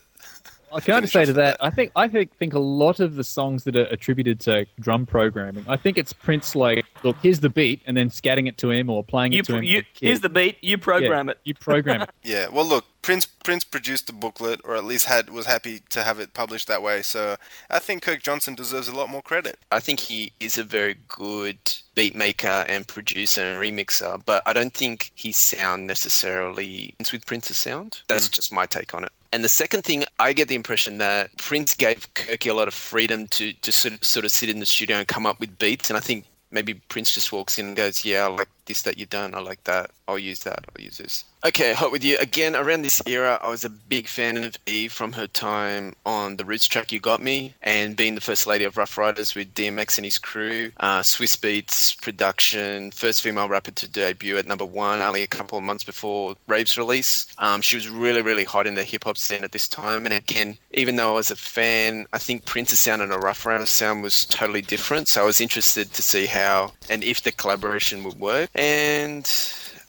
I can only Finish say to with that, I think I think think a lot of the songs that are attributed to drum programming, I think it's Prince like, look, here's the beat, and then scatting it to him or playing You, it to him. you as a kid. here's the beat. You program Yeah, it. You program it. *laughs* Yeah, well, look, Prince Prince produced the booklet, or at least had was happy to have it published that way. So I think Kirk Johnson deserves a lot more credit. I think he is a very good beat maker and producer and remixer, but I don't think his sound necessarily is with Prince's sound. That's mm. just my take on it. And the second thing, I get the impression that Prince gave Kirky a lot of freedom to just sort of, sort of sit in the studio and come up with beats. And I think maybe Prince just walks in and goes, "Yeah, I like this that you've done. I like that. I'll use that. I'll use this." Okay, hot with you again. Around this era, I was a big fan of Eve from her time on the Roots track "You Got Me" and being the first lady of Ruff Ryders with DMX and his crew. Uh, Swizz Beatz production, first female rapper to debut at number one, only a couple of months before Rave's release. Um, she was really, really hot in the hip hop scene at this time. And again, even though I was a fan, I think Prince's sound and a Ruff Ryder sound was totally different. So I was interested to see how and if the collaboration would work. And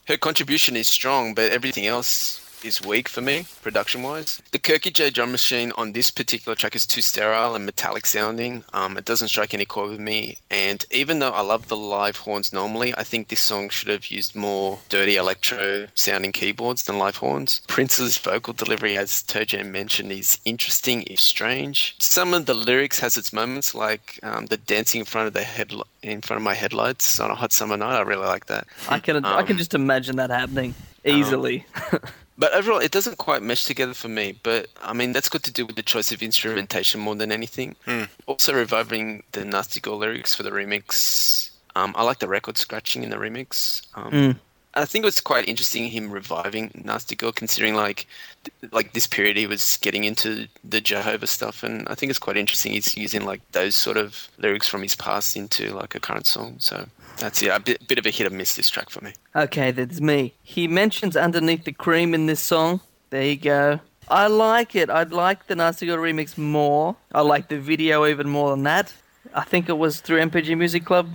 her contribution is strong, but everything else is weak for me, production wise. The Kirky J drum machine on this particular track is too sterile and metallic sounding. Um, it doesn't strike any chord with me. And even though I love the live horns normally, I think this song should have used more dirty electro sounding keyboards than live horns. Prince's vocal delivery, as Toe Jam mentioned, is interesting if strange. Some of the lyrics has its moments, like um, the dancing in front of the head in front of my headlights on a hot summer night. I really like that. I can I can Um, just imagine that happening easily. *laughs* But overall, it doesn't quite mesh together for me. But I mean, that's got to do with the choice of instrumentation more than anything. Also, reviving the Nasty Girl lyrics for the remix. Um, I like the record scratching in the remix. Um, I think it was quite interesting him reviving Nasty Girl, considering like th- like this period he was getting into the Jehovah stuff, and I think it's quite interesting he's using like those sort of lyrics from his past into like a current song. So that's yeah, a bit, bit of a hit or miss this track for me. Okay, that's me. He mentions underneath the cream in this song. There you go. I like it. I'd like the Nasty Girl remix more. I like the video even more than that. I think it was through NPG Music Club.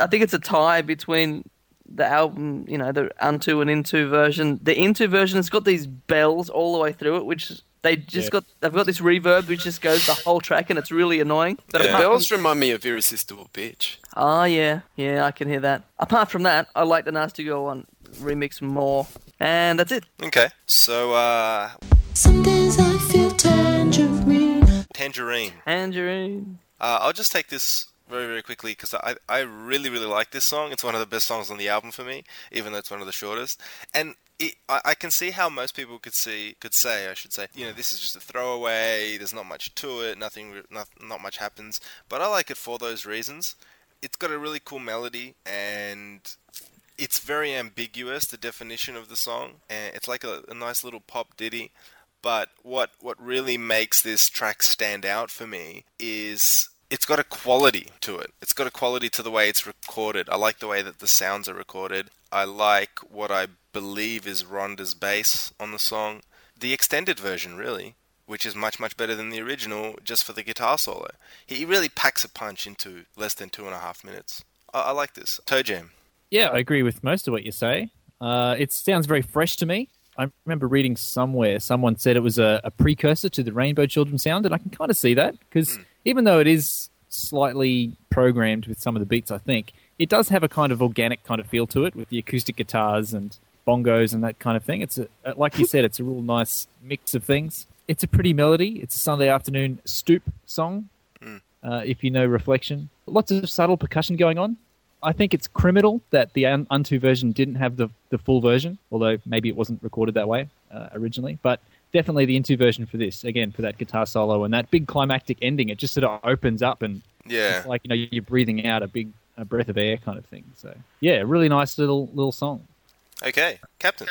I think it's a tie between the album, you know, the Unto and Into version. The Into version has got these bells all the way through it, which they just Yeah. got. They've got this reverb which just goes the whole track, and it's really annoying. But The apart from- bells remind me of Irresistible Bitch. Oh yeah, yeah, I can hear that. Apart from that, I like the Nasty Girl one remix more, and that's it. Okay, so uh, Some days I feel tangerine. Tangerine. Tangerine. Uh, I'll just take this very, very quickly because I, I really, really like this song. It's one of the best songs on the album for me, even though it's one of the shortest. And it, I, I can see how most people could see, could say, I should say, you know, this is just a throwaway. There's not much to it. Nothing, not, not much happens. But I like it for those reasons. It's got a really cool melody and it's very ambiguous the definition of the song and it's like a, a nice little pop ditty but what what really makes this track stand out for me is it's got a quality to it. It's got a quality to the way it's recorded. I like the way that the sounds are recorded. I like what I believe is Rhonda's bass on the song. The extended version, really, which is much, much better than the original just for the guitar solo. He really packs a punch into less than two and a half minutes. I, I like this. Toe Jam. Yeah, I agree with most of what you say. Uh, it sounds very fresh to me. I remember reading somewhere someone said it was a, a precursor to the Rainbow Children sound, and I can kind of see that because even though it is slightly programmed with some of the beats, I think it does have a kind of organic kind of feel to it with the acoustic guitars and bongos and that kind of thing. It's a, uh, like you said, it's a real nice mix of things. It's a pretty melody. It's a Sunday afternoon stoop song. Uh, if you know Reflection, lots of subtle percussion going on. I think it's criminal that the Un- Unto version didn't have the, the full version, although maybe it wasn't recorded that way uh, originally. But definitely the Into version for this, again, for that guitar solo and that big climactic ending. It just sort of opens up and Yeah. it's like, you know, you're breathing out a big a breath of air kind of thing. So, yeah, really nice little little song. Okay, Captain.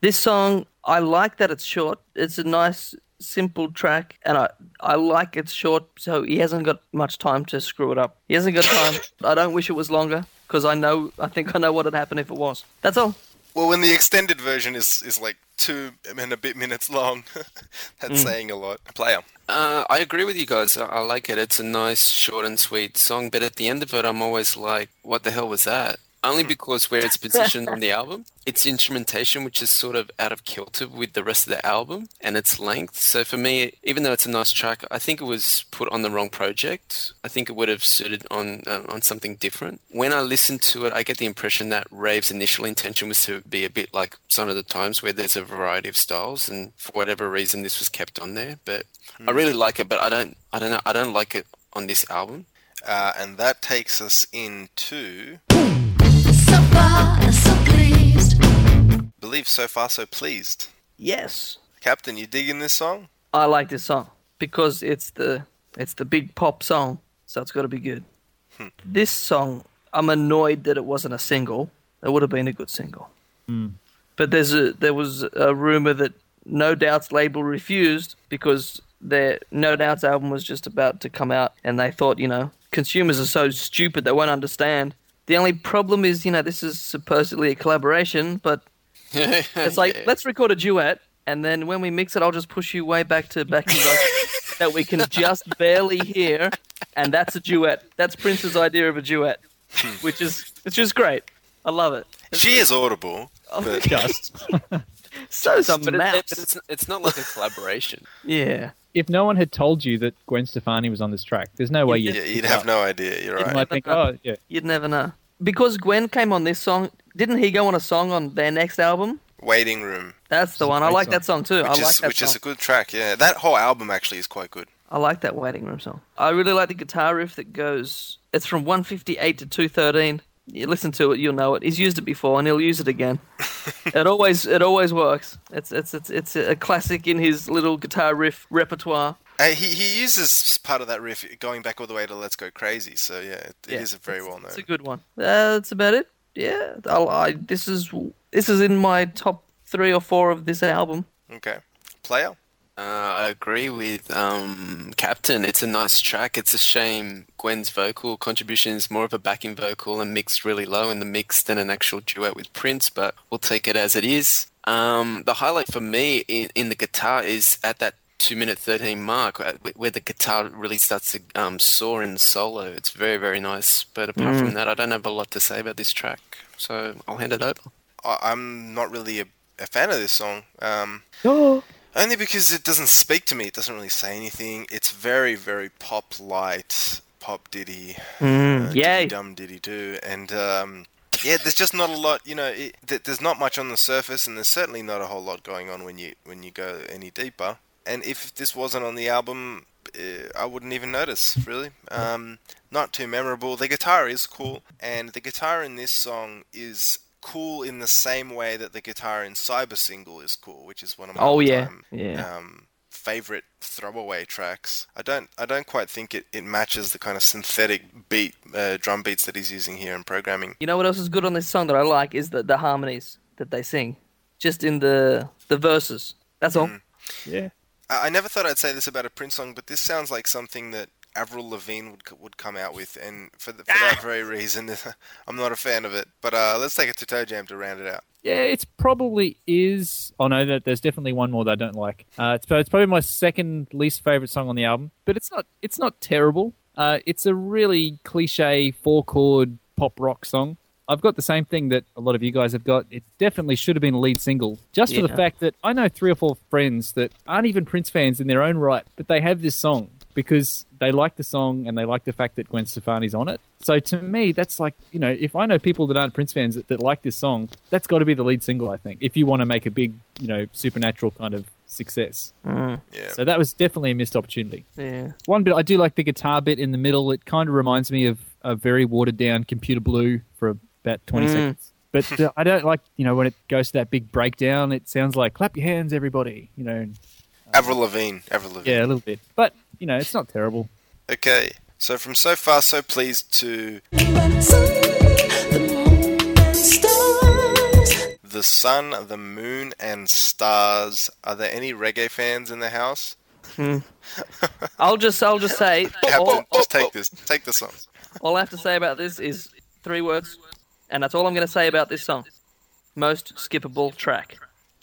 This song, I like that it's short. It's a nice, simple track, and I I like it's short, so he hasn't got much time to screw it up. He hasn't got time. *laughs* I don't wish it was longer because I know I think I know what would happen if it was. That's all. Well, when the extended version is is like two and a bit minutes long, *laughs* that's saying a lot. Player. Uh, I agree with you guys. I, I like it. It's a nice, short and sweet song. But at the end of it, I'm always like, "What the hell was that?" Only because where it's positioned on *laughs* the album, its instrumentation, which is sort of out of kilter with the rest of the album, and its length. So for me, even though it's a nice track, I think it was put on the wrong project. I think it would have suited on uh, on something different. When I listen to it, I get the impression that Rave's initial intention was to be a bit like Sign of the Times, where there's a variety of styles, and for whatever reason, this was kept on there. But I really like it, but I don't, I don't know, I don't like it on this album. Uh, and that takes us into So far, so pleased. believe so far so pleased. Yes, Captain, you digging this song? I like this song because it's the it's the big pop song, so it's got to be good. Hmm. This song, I'm annoyed that it wasn't a single. It would have been a good single. Hmm. But there's a there was a rumor that No Doubt's label refused because their No Doubt's album was just about to come out, and they thought, you know, consumers are so stupid they won't understand. The only problem is, you know, this is supposedly a collaboration, but *laughs* it's like Yeah. let's record a duet, and then when we mix it, I'll just push you way back to back to like, *laughs* that we can just barely hear, and that's a duet. That's Prince's idea of a duet, hmm. which is which is great. I love it. She is audible, *laughs* oh, but Just So but, it- maps. it's, it's not like a collaboration. yeah. if no one had told you that Gwen Stefani was on this track, there's no way you'd, yeah, you'd have no idea. You're You right. might think, oh, yeah. You'd never know. Because Gwen came on this song, didn't he go on a song on their next album? Waiting Room, That's the one. I like song. that song too. which I like is that which song. is a good track. Yeah, that whole album actually is quite good. I like that waiting room song. I really like the guitar riff that goes. It's from 158 to 213. You listen to it, you'll know it. He's used it before, and he'll use it again. *laughs* it always, it always works. It's, it's, it's, it's a classic in his little guitar riff repertoire. Uh, he he uses part of that riff going back all the way to Let's Go Crazy. So yeah, it, it Yeah, is a very well known. It's a good one. Uh, that's about it. Yeah, I'll, I, this is this is in my top three or four of this album. Okay, player. Uh, I agree with um, Captain. It's a nice track. It's a shame Gwen's vocal contribution is more of a backing vocal and mixed really low in the mix than an actual duet with Prince, but we'll take it as it is. Um, the highlight for me in, in the guitar is at that 2 minute 13 mark uh, where the guitar really starts to um, soar in solo. It's very, very nice. But apart from that, I don't have a lot to say about this track. So I'll hand it over. I, I'm not really a, a fan of this song. Um, *gasps* only because it doesn't speak to me. It doesn't really say anything. It's very, very pop light, pop diddy, uh, Yay. diddy dum diddy do, and um, yeah, there's just not a lot. You know, it, there's not much on the surface, and there's certainly not a whole lot going on when you when you go any deeper. And if this wasn't on the album, uh, I wouldn't even notice. Really, um, not too memorable. The guitar is cool, and the guitar in this song is cool in the same way that the guitar in Cyber Single is cool, which is one of my Oh, yeah. all-time, Yeah. um, favorite throwaway tracks. I don't I don't quite think it, it matches the kind of synthetic beat uh, drum beats that he's using here in programming. You know what else is good on this song that I like is the, the harmonies that they sing, just in the the verses. That's all. Yeah. I, I never thought I'd say this about a Prince song, but this sounds like something that Avril Lavigne would would come out with, and for the, for that very reason, *laughs* I'm not a fan of it. But uh, let's take it to Toe Jam to round it out. Yeah, it's probably is. Oh no, there- there's definitely one more that I don't like. Uh, it's, it's probably my second least favorite song on the album, but it's not. It's not terrible. Uh, it's a really cliche four chord pop rock song. I've got the same thing that a lot of you guys have got. It definitely should have been a lead single, just for the fact that I know three or four friends that aren't even Prince fans in their own right, but they have this song because they like the song and they like the fact that Gwen Stefani's on it. So to me, that's like you know, if I know people that aren't Prince fans that, that like this song, that's got to be the lead single. I think if you want to make a big, you know, supernatural kind of success. Mm. Yeah. So that was definitely a missed opportunity. Yeah. One bit I do like the guitar bit in the middle. It kind of reminds me of a very watered down Computer Blue for about twenty Mm. seconds. But uh, I don't like you know when it goes to that big breakdown. It sounds like clap your hands, everybody. You know, and- Avril Lavigne. Avril Lavigne. yeah, a little bit. But you know, it's not terrible. Okay. So from so far so pleased to the moon and stars. the sun, the moon, and stars. Are there any reggae fans in the house? I'll just I'll just say Captain, all, just take this. Take the song. all I have to say about this is three words, and that's all I'm going to say about this song. Most skippable track.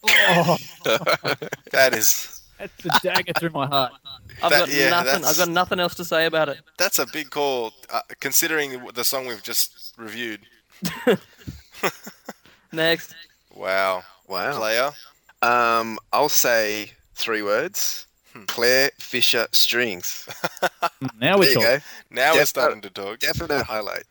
Oh. *laughs* That is That's the dagger through my heart. I've That- got yeah, nothing. that's- I've got nothing else to say about it. that's a big call, uh, considering the song we've just reviewed. *laughs* Next. Wow. Wow. Player. Um, I'll say three words. Hmm. Clare Fischer strings. *laughs* Now we're talking. go. Now we're starting to talk. Definite highlight.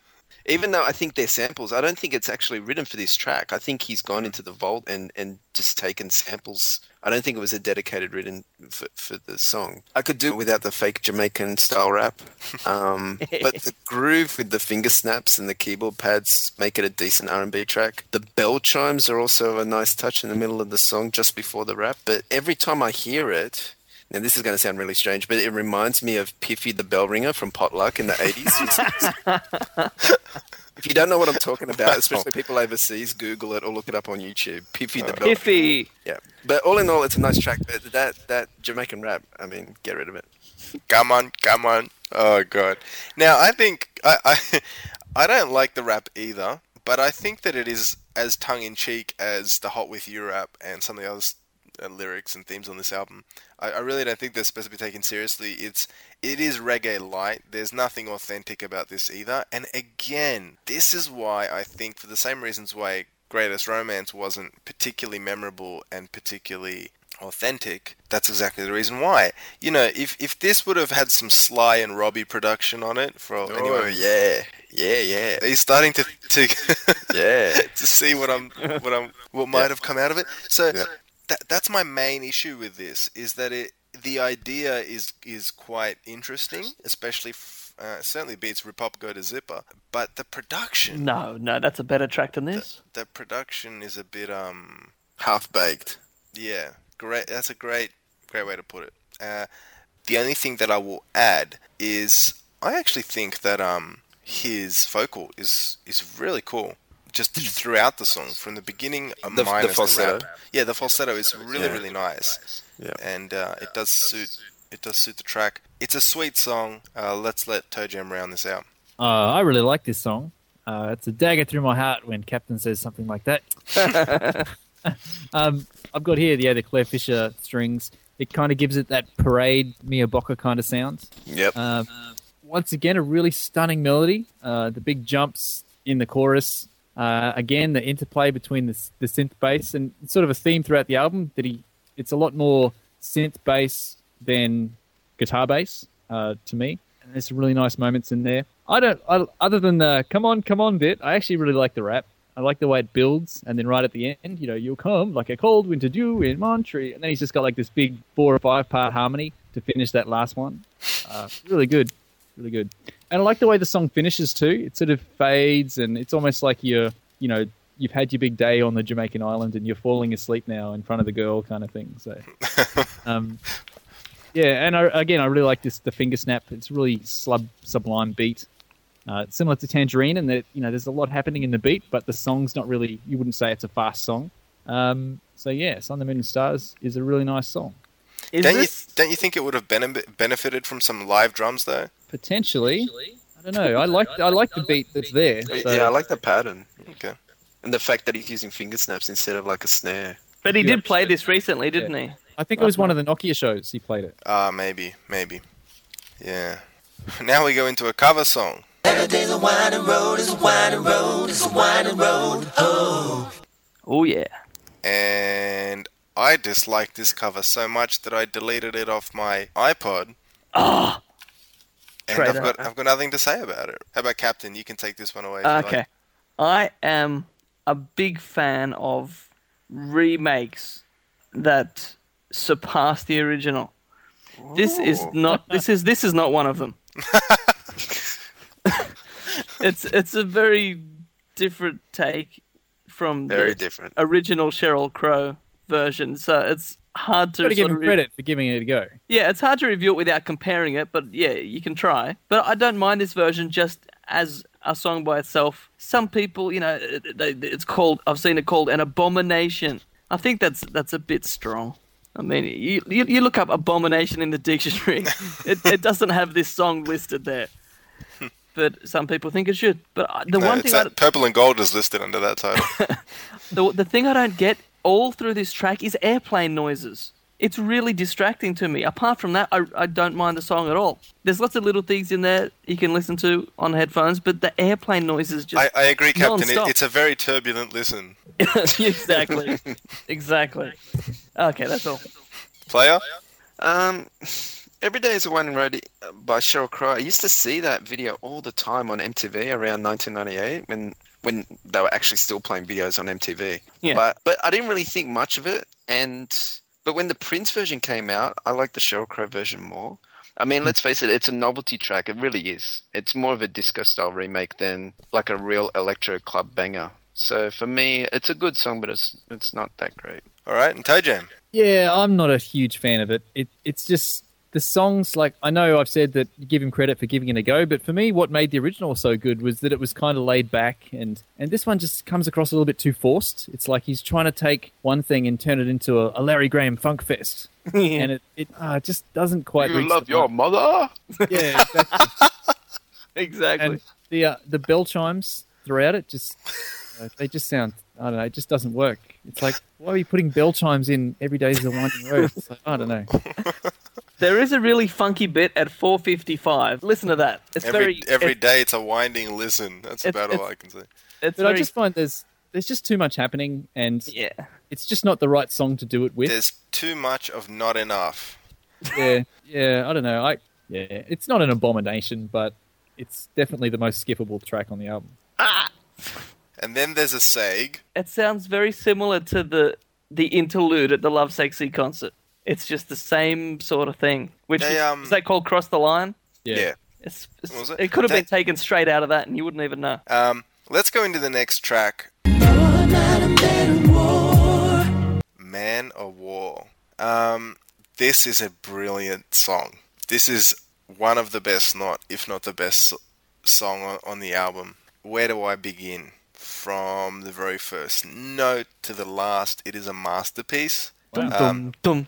Even though I think they're samples, I don't think it's actually written for this track. I think he's gone into the vault and, and just taken samples. I don't think it was a dedicated written for, for the song. I could do it without the fake Jamaican style rap. *laughs* Um, but the groove with the finger snaps and the keyboard pads make it a decent R&B track. The bell chimes are also a nice touch in the middle of the song just before the rap. But every time I hear it, now this is going to sound really strange, but it reminds me of Piffy the Bell Ringer from Potluck in the *laughs* 80s. if you don't know what I'm talking about, especially people overseas, Google it or look it up on YouTube. Piffy the Bell Iffy. Yeah. But all in all, it's a nice track. But that, that Jamaican rap, I mean, get rid of it. Come on, come on. Oh god. Now I think I I, *laughs* I don't like the rap either, but I think that it is as tongue in cheek as the Hot with You rap and some of the other s- uh, lyrics and themes on this album. I, I really don't think they're supposed to be taken seriously. It's it is reggae light. There's nothing authentic about this either. And again, this is why I think for the same reasons why Greatest Romance wasn't particularly memorable and particularly authentic, that's exactly the reason why. You know, if if this would have had some Sly and Robbie production on it, for Oh, anyway, yeah. Yeah, yeah. he's starting to to Yeah. *laughs* to see what I'm what I'm what might have come out of it. So Yeah. That that's my main issue with this is that it the idea is is quite interesting, especially. F- uh, certainly beats Repop Go to Zipper, but the production, No, no, that's a better track than this. the production is a bit um Half baked. Yeah, great. That's a great, great way to put it. Uh, the only thing that I will add is I actually think that um his vocal is is really cool. Just throughout the song, from the beginning, The- the minus falsetto. rap. Yeah, the falsetto is really Yeah. really nice, Yeah. and uh, it does suit it does suit the track. It's a sweet song. Uh, let's let Toe Jam round this out. Uh, I really like this song. Uh, it's a dagger through my heart when Captain says something like that. *laughs* *laughs* um, I've got here the yeah, the Clare Fischer strings. It kind of gives it that parade Mia Bocca kind of sound. Yep. Um, once again, a really stunning melody. Uh, the big jumps in the chorus. Uh, again, the interplay between the, the synth bass and sort of a theme throughout the album that he. It's a lot more synth bass than guitar bass uh, to me. And there's some really nice moments in there. I don't. I, other than the "come on, come on" bit, I actually really like the rap. I like the way it builds, and then right at the end, you know, you'll come like a cold winter dew in Montreal, and then he's just got like this big four or five part harmony to finish that last one. Uh, really good, really good. And I like the way the song finishes too. It sort of fades, and it's almost like you're, you know, you've had your big day on the Jamaican island, and you're falling asleep now in front of the girl, kind of thing. So, *laughs* um, yeah, and I, again, I really like this the finger snap. It's really slub, sublime beat. Uh, it's similar to Tangerine, and that you know there's a lot happening in the beat, but the song's not really. You wouldn't say it's a fast song. Um, so yeah, "Sun, the Moon, and Stars" is a really nice song. Is don't this you don't you think it would have bene- benefited from some live drums though? Potentially, I don't know. I like I like the beat that's there. So, yeah, I like the pattern. Okay. And the fact that he's using finger snaps instead of like a snare. But he did play this recently, didn't he? I think it was one of the Nokia shows he played it. Ah, maybe, maybe. Yeah. *laughs* Now we go into a cover song. Every day's a winding road, it's a winding road, it's a winding road. Oh. Oh yeah. And I disliked this cover so much that I deleted it off my iPod. Ah. *gasps* And I've got I've got nothing to say about it. How about Captain? You can take this one away. Okay. like. I am a big fan of remakes that surpass the original. This is not this is this is not one of them. *laughs* it's it's a very different take from Very the different. original Sheryl Crow version. So it's hard to Got to give him re- credit for giving it a go. yeah, it's hard to review it without comparing it, but yeah, you can try. But I don't mind this version just as a song by itself. Some people, you know, it- they, it's called. I've seen it called an abomination. I think that's that's a bit strong. I mean, you you, you look up abomination in the dictionary, *laughs* it, it doesn't have this song listed there. *laughs* But some people think it should. But the No, one it's thing I, purple and gold is listed under that title. *laughs* the, the thing I don't get all through this track is airplane noises. It's really distracting to me. Apart from that, I, I don't mind the song at all. There's lots of little things in there you can listen to on headphones, but the airplane noises just. I, I agree, Captain. It, it's a very turbulent listen. *laughs* exactly. exactly. Okay, that's all. Player? Um, Every Day is a Winding Road uh, by Sheryl Crow. I used to see that video all the time on MTV around 1998 when when they were actually still playing videos on MTV. Yeah. But but I didn't really think much of it. And but when the Prince version came out, I like the Sheryl Crow version more. I mean, hmm. let's face it, it's a novelty track. It really is. It's more of a disco style remake than like a real electro club banger. So for me, it's a good song, but it's it's not that great. All right, and Toe Jam. Yeah, I'm not a huge fan of it. It it's just the songs. Like I know I've said that you give him credit for giving it a go, but for me, what made the original so good was that it was kind of laid back, and and this one just comes across a little bit too forced. It's like he's trying to take one thing and turn it into a, a Larry Graham funk fest, *laughs* and it it uh, just doesn't quite. reach the mark. mother. Yeah, *laughs* exactly. Exactly. and the uh, the bell chimes throughout it just they just sound I don't know. It just doesn't work. It's like why are you putting bell chimes in every day is a winding road? It's like, I don't know. *laughs* There is a really funky bit at 4:55. Listen to that. It's Every very every it- day, it's a winding listen. That's It's- about all I can say. It's But I just find there's there's just too much happening, and yeah. it's just not the right song to do it with. There's too much of not enough. *laughs* Yeah, yeah. I don't know. I yeah, it's not an abomination, but it's definitely the most skippable track on the album. Ah! And then there's a Sag. It sounds very similar to the the interlude at the Love Sexy concert. It's just the same sort of thing. Which They, is, um, is that called Cross the Line? Yeah. Yeah. It's, it's- Was it? it? could have been taken straight out of that, and you wouldn't even know. Um, let's go into the next track. Man of War. Um, this is a brilliant song. This is one of the best, not if not the best song on, on the album. Where do I begin? From the very first note to the last, it is a masterpiece. Dum, Um, dum, dum.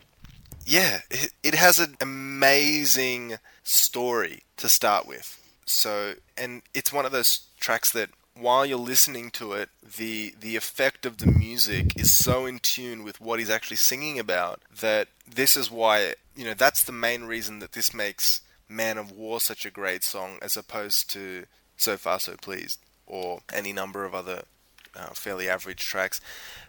yeah, it, it has an amazing story to start with. So, and it's one of those tracks that while you're listening to it, the the effect of the music is so in tune with what he's actually singing about that this is why, you know, that's the main reason that this makes Man of War such a great song as opposed to So Far So Pleased or any number of other uh, fairly average tracks.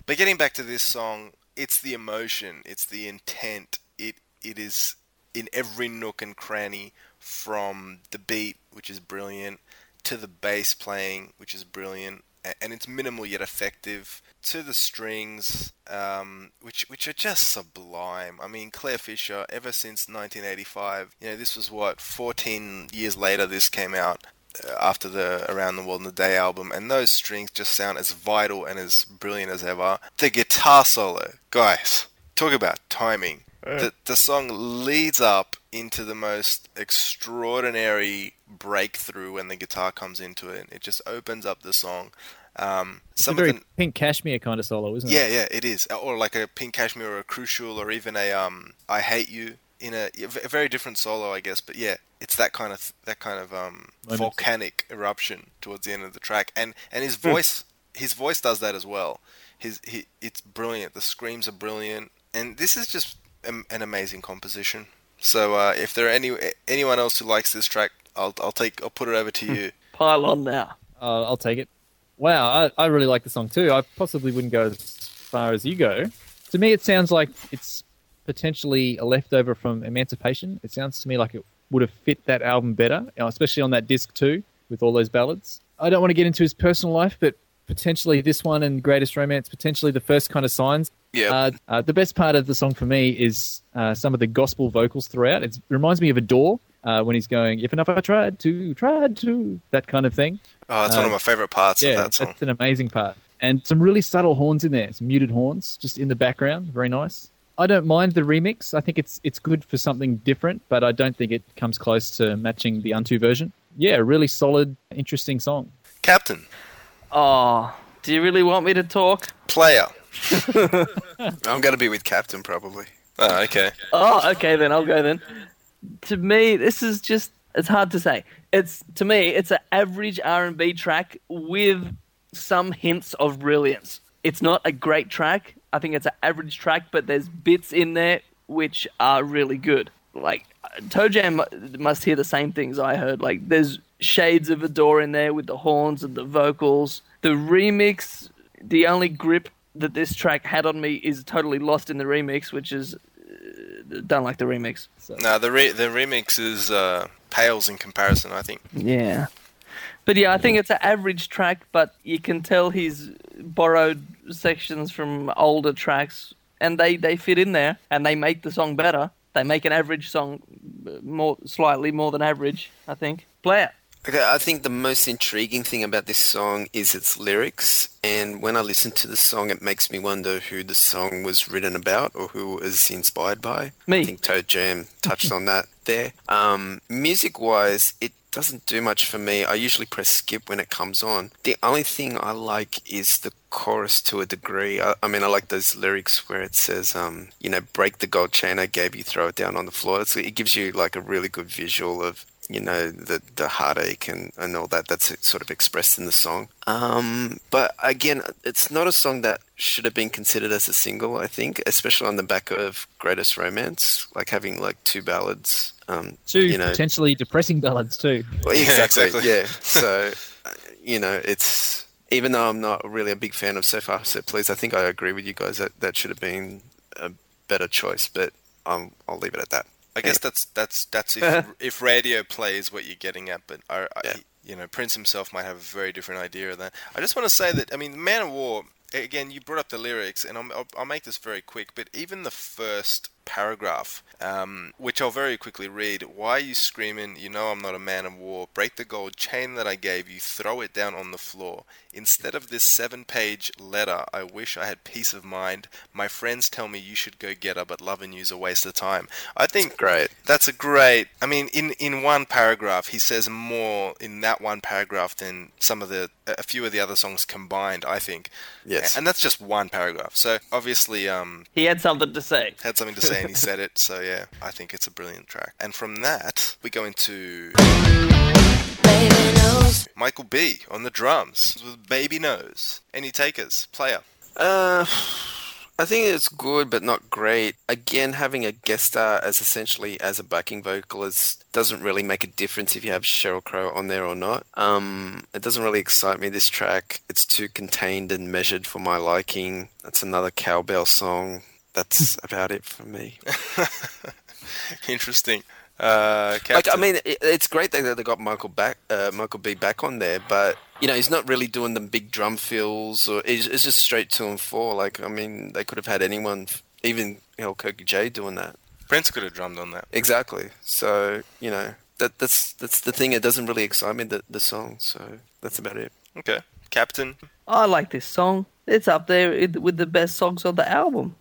But getting back to this song, it's the emotion, it's the intent. It it is in every nook and cranny, from the beat, which is brilliant, to the bass playing, which is brilliant, and it's minimal yet effective. To the strings, um, which which are just sublime. I mean, Clare Fischer, ever since 1985, you know, this was what 14 years later. This came out after the Around the World in a Day album, and those strings just sound as vital and as brilliant as ever. The guitar solo, guys, talk about timing. The, the song leads up into the most extraordinary breakthrough when the guitar comes into it. It just opens up the song. Um, It's some a very of the pink cashmere kind of solo, isn't it? yeah, yeah, it is. Or like a Pink Cashmere or a Crucial or even a um I Hate You in a very different solo, I guess. But yeah, it's that kind of that kind of um volcanic eruption towards the end of the track, and and his voice his voice does that as well. His he it's brilliant. The screams are brilliant, and this is just am- an amazing composition. So uh, if there are any anyone else who likes this track, I'll I'll take I'll put it over to you. pile on now. Uh, I'll take it. Wow, I, I really like the song too. I possibly wouldn't go as far as you go. To me, it sounds like it's potentially a leftover from Emancipation. It sounds to me like it would have fit that album better, uh, especially on that disc too, with all those ballads. I don't want to get into his personal life, but potentially this one and Greatest Romance, potentially the first kind of signs. Yeah. Uh, uh, the best part of the song for me is uh, some of the gospel vocals throughout. It's, it reminds me of Adore uh, when he's going, "If enough I tried to, tried to," that kind of thing. Oh, that's one of my favorite parts yeah, of that song. that's an amazing part. And some really subtle horns in there, some muted horns just in the background. Very nice. I don't mind the remix. I think it's it's good for something different, but I don't think it comes close to matching the Unto version. Yeah, really solid, interesting song. Captain, Oh, do you really want me to talk? player. *laughs* I'm going to be with Captain probably. Oh, okay. Oh, okay then. I'll go then. To me, this is just it's hard to say. It's to me, it's an average R&B track with some hints of brilliance. It's not a great track. I think it's an average track, but there's bits in there which are really good. Like Toe Jam must hear the same things I heard. Like there's shades of Adore in there with the horns and the vocals. The remix, the only grip that this track had on me is totally lost in the remix, which is uh, don't like the remix. So. No, the re- the remix is uh, pales in comparison. I think. Yeah. But yeah, I think it's an average track, but you can tell he's borrowed sections from older tracks and they, they fit in there and they make the song better. They make an average song uh, more slightly more than average, I think. Play it. Okay, I think the most intriguing thing about this song is its lyrics, and when I listen to the song, it makes me wonder who the song was written about or who it was inspired by. Me. I think Toe Jam touched on that there. Um, music-wise, it doesn't do much for me. I usually press skip when it comes on. The only thing I like is the chorus to a degree. I, I mean, I like those lyrics where it says, um, you know, break the gold chain I gave you, throw it down on the floor. It's, it gives you like a really good visual of you know the the heartache and, and all that that's sort of expressed in the song um, but again it's not a song that should have been considered as a single i think especially on the back of greatest romance like having like two ballads um, Two you know potentially depressing ballads too. well, Yeah, exactly, exactly. yeah *laughs* so you know it's even though i'm not really a big fan of so far so please i think i agree with you guys that that should have been a better choice but um, i'll leave it at that I guess that's that's that's if *laughs* if radio plays what you're getting at, but I, I, Yeah. you know Prince himself might have a very different idea of that. I just want to say that I mean, Man of War. Again, you brought up the lyrics, and I'll, I'll, I'll make this very quick. But even the first paragraph, um, which I'll very quickly read. Why are you screaming? You know I'm not a man of war. Break the gold chain that I gave you. Throw it down on the floor. Instead of this seven-page letter, I wish I had peace of mind. My friends tell me you should go get her, but loving you's a waste of time. I think great that's a great. I mean, in in one paragraph, he says more in that one paragraph than some of the a few of the other songs combined. I think. Yes. And that's just one paragraph. So obviously, um, He had something to say. had something to say and he said it. So yeah, I think it's a brilliant track. And from that, we go into Baby knows. Michael B on the drums with Baby Knows. Any takers? Player. Uh, I think it's good, but not great. Again, having a guest star as essentially as a backing vocalist doesn't really make a difference if you have Sheryl Crow on there or not. Um, it doesn't really excite me. This track, it's too contained and measured for my liking. That's another cowbell song. That's about it for me. *laughs* Interesting. Uh, Like, I mean, it, it's great that they got Michael back, uh, Michael B back on there, but you know, he's not really doing the big drum fills, or it's, it's just straight two and four. Like, I mean, they could have had anyone, even you know, Kirky J doing that. Prince could have drummed on that. Exactly. So you know, that that's that's the thing. It doesn't really excite me the the song. So that's about it. Okay. Captain. I like this song. It's up there with the best songs on the album.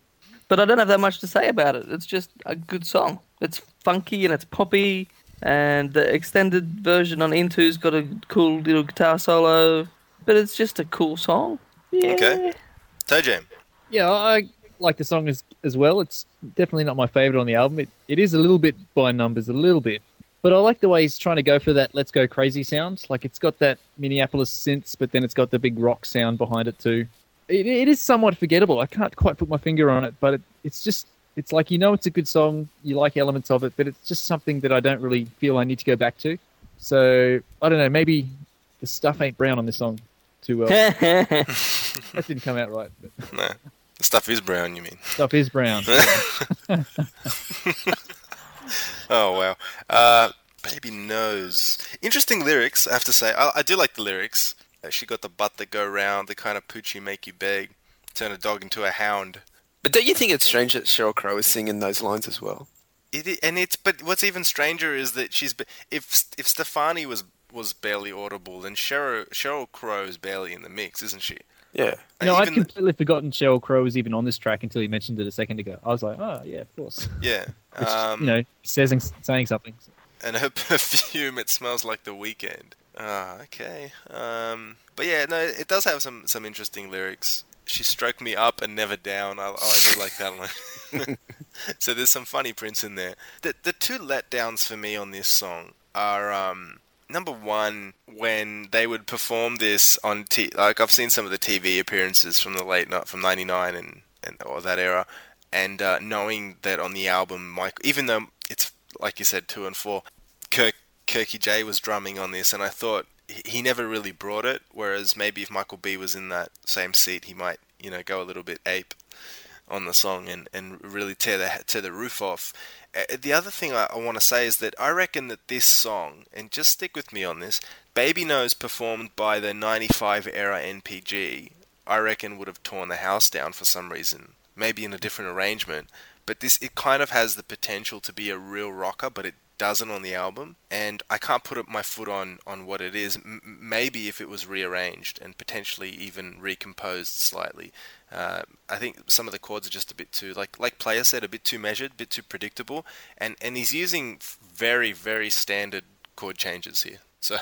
But I don't have that much to say about it. It's just a good song. It's funky and it's poppy, and the extended version on Into's got a cool little guitar solo. But it's just a cool song. Yeah. Okay. Toe Jam. Yeah, I like the song as as well. It's definitely not my favorite on the album. It it is a little bit by numbers, a little bit. But I like the way he's trying to go for that "Let's Go Crazy" sound. Like it's got that Minneapolis synths, but then it's got the big rock sound behind it too. It, it is somewhat forgettable. I can't quite put my finger on it, but it, it's just it's like you know it's a good song, you like elements of it, but it's just something that I don't really feel I need to go back to. So I don't know. Maybe the stuff ain't brown on this song too well. *laughs* that didn't come out right. But *laughs* No, the stuff is brown. You mean? stuff is brown. *laughs* Oh wow. Uh, baby knows. Interesting lyrics. I have to say. I, I do like the lyrics. She got the butt that go round, the kind of poochie make you beg, turn a dog into a hound. But don't you think it's strange that Sheryl Crow is singing those lines as well? It and it's but what's even stranger is that she's be- if if Stefani was was barely audible, then Sheryl Sheryl Crow is barely in the mix, isn't she? Yeah. You know, I'd Even- completely forgotten Sheryl Crow was even on this track until you mentioned it a second ago. I was like, oh yeah, of course. *laughs* yeah. Which, Um, you know, says saying something. and her *laughs* perfume it smells like the weekend ah okay. Um but yeah no it does have some some interesting lyrics. She stroked me up and never down. I, I do like that one. *laughs* *laughs* So there's some funny prints in there. The, the two letdowns for me on this song are um number one when they would perform this on t like i've seen some of the tv appearances from the late night from 99 and, and or that era and uh, knowing that on the album mike even though it's like you said two and four Kirk Kirky J was drumming on this, and I thought he never really brought it. Whereas maybe if Michael B was in that same seat, he might you know go a little bit ape on the song and, and really tear the tear the roof off. The other thing I, I want to say is that I reckon that this song, and just stick with me on this, Baby Knows performed by the '95 era NPG, I reckon would have torn the house down for some reason. Maybe in a different arrangement, but this it kind of has the potential to be a real rocker, but it doesn't on the album, and I can't put up my foot on on what it is. M- maybe if it was rearranged and potentially even recomposed slightly, uh, I think some of the chords are just a bit too like like Player said, a bit too measured, a bit too predictable, and and he's using very very standard chord changes here. *laughs* So,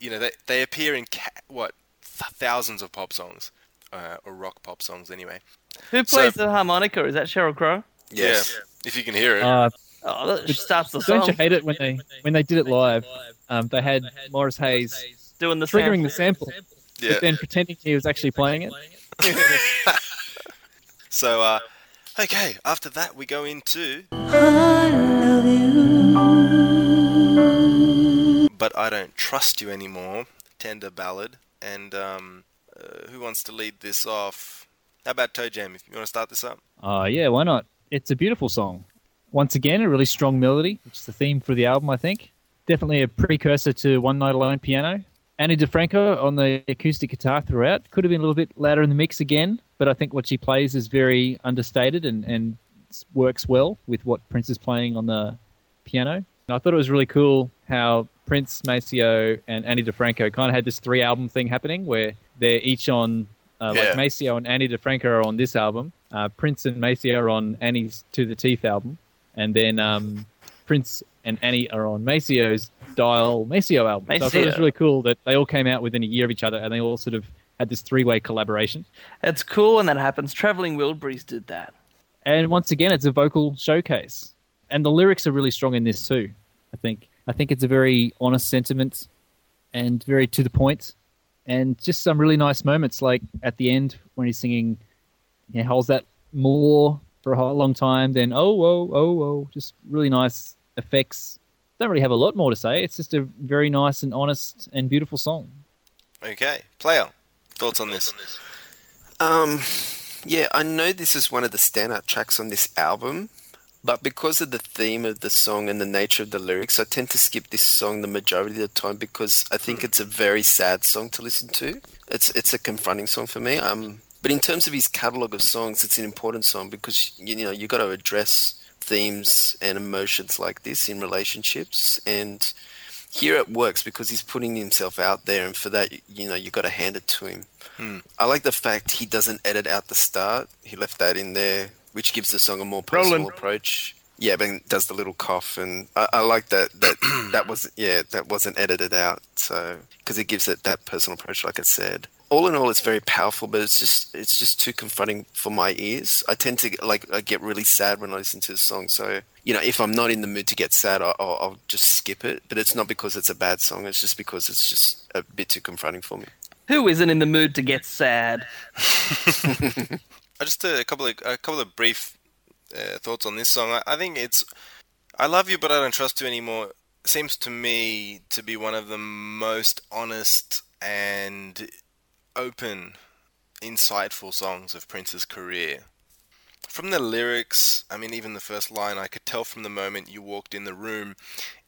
you know, they they appear in ca- what th- thousands of pop songs. Uh, or rock pop songs anyway. Who So- plays the harmonica? Is that Sheryl Crow? Yes. Yeah, if you can hear it. Uh, Oh, that starts the song. don't you hate it when they when they did it live? Um, they had Morris Hayes doing the triggering the sample. sample, yeah. but then pretending he was actually playing it. *laughs* So, uh, okay, after that we go into. But I don't trust you anymore. Tender ballad. And um, uh, who wants to lead this off? How about Toe Jam? If you want to start this up. Oh yeah, why not? It's a beautiful song. Once again, a really strong melody, which is the theme for the album, I think. Definitely a precursor to One Night Alone piano. Ani DiFranco on the acoustic guitar throughout. Could have been a little bit louder in the mix again, but I think what she plays is very understated and, and works well with what Prince is playing on the piano. And I thought it was really cool how Prince, Maceo, and Ani DiFranco kind of had this three album thing happening where they're each on, uh, Yeah. like Maceo and Ani DiFranco are on this album. Uh, Prince and Maceo are on Ani's To the Teeth album. And then um, Prince and Ani are on Maceo's Dial Maceo album. So I thought it was really cool that they all came out within a year of each other and they all sort of had this three way collaboration. It's cool when that happens. Traveling Wilburys did that. And once again, it's a vocal showcase. And the lyrics are really strong in this too, I think. I think it's a very honest sentiment and very to the. And just some really nice moments, like at the end when he's singing, he holds that more for a long time, then oh, oh, oh, oh, just really nice effects. Don't really have a lot more to say. It's just a very nice and honest and beautiful song. Okay, player. Thoughts on this? Um, yeah, I know this is one of the standout tracks on this album, but because of the theme of the song and the nature of the lyrics, I tend to skip this song the majority of the time because I think it's a very sad song to listen to. It's it's a confronting song for me. Um, but in terms of his catalog of songs, it's an important song because you know you got to address themes and emotions like this in relationships and here it works because he's putting himself out there and for that you know you've got to hand it to him hmm. I like the fact he doesn't edit out the start. He left that in there, which gives the song a more personal Roland. approach. Yeah, but does the little cough, and I, I like that. That *clears throat* that was yeah, that wasn't edited out. So because it gives it that personal approach, like I said. All in all, it's very powerful, but it's just it's just too confronting for my ears. I tend to like I get really sad when I listen to the song. So you know, if I'm not in the mood to get sad, I'll, I'll I'll just skip it. But it's not because it's a bad song. It's just because it's just a bit too confronting for me. Who isn't in the mood to get sad? *laughs* Just uh, a couple of a couple of brief uh, thoughts on this song. I, I think it's "I Love You, but I Don't Trust You Anymore." seems to me to be one of the most honest and open, insightful songs of Prince's career. From the lyrics, I mean, even the first line, I could tell from the moment you walked in the room,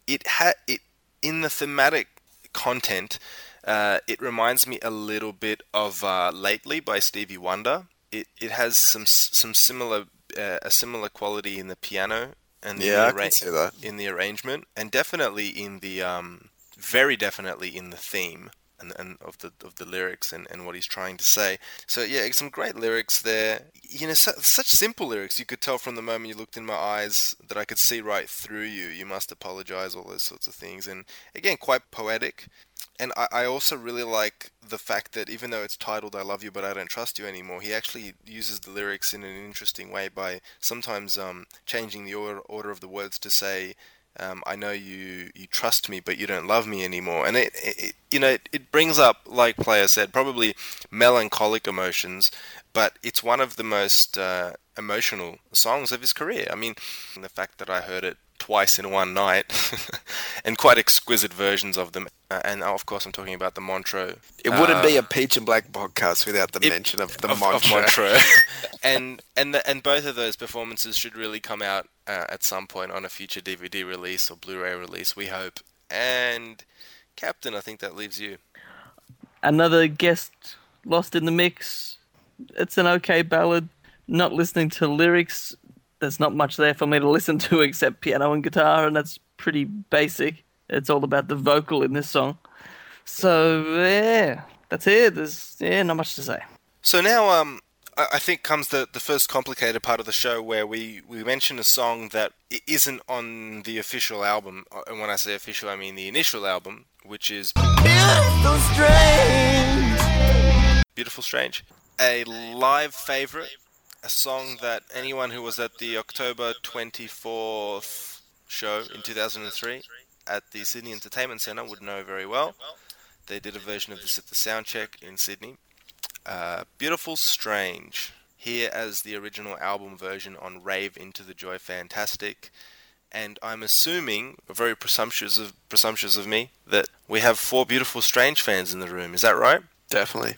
it had it in the thematic content. Uh, it reminds me a little bit of uh, "Lately" by Stevie Wonder. It it has some some similar uh, a similar quality in the piano and Yeah, I the see that. in the arrangement, and definitely in the um, very definitely in the theme and, and of the of the lyrics and, and what he's trying to say. So yeah, some great lyrics there. You know, su- such simple lyrics. You could tell from the moment you looked in my eyes that I could see right through you. You must apologize, all those sorts of things, and again, quite poetic. And I, I also really like the fact that even though it's titled "I Love You, but I Don't Trust You Anymore," he actually uses the lyrics in an interesting way by sometimes um, changing the order, order of the words to say, um, "I know you you trust me, but you don't love me anymore." And it, it you know it, it brings up, like Player said, probably melancholic emotions, but it's one of the most uh, emotional songs of his career. I mean, the fact that I heard it twice in one night, *laughs* and quite exquisite versions of them. Uh, and of course, I'm talking about the Montreux. It wouldn't uh, be a Peach and Black podcast without the it- mention of the of, mantra. of Montreux. *laughs* *laughs* and and the, and both of those performances should really come out uh, at some point on a future DVD release or Blu-ray release. We hope. And Captain, I think that leaves you. Another guest lost in the mix. It's an okay ballad. Not listening to lyrics, there's not much there for me to listen to *laughs* except piano and guitar, and that's pretty basic. It's all about the vocal in this song. So yeah, that's it. There's yeah, not much to say. So now, um, I I think comes the, the first complicated part of the show where we, we mention a song that i- isn't on the official album. Uh, And when I say official, I mean the initial album, which is Beautiful strange. Beautiful Strange. A live favorite, a song that anyone who was at the October 24th show in 2003 at the Sydney Entertainment Centre would know very well. They did a version of this at the Soundcheck in Sydney. Uh, Beautiful Strange, here as the original album version on Rave Into the Joy Fantastic. And I'm assuming, very presumptuous of presumptuous of me, that we have four Beautiful Strange fans in the room. Is that right? Definitely.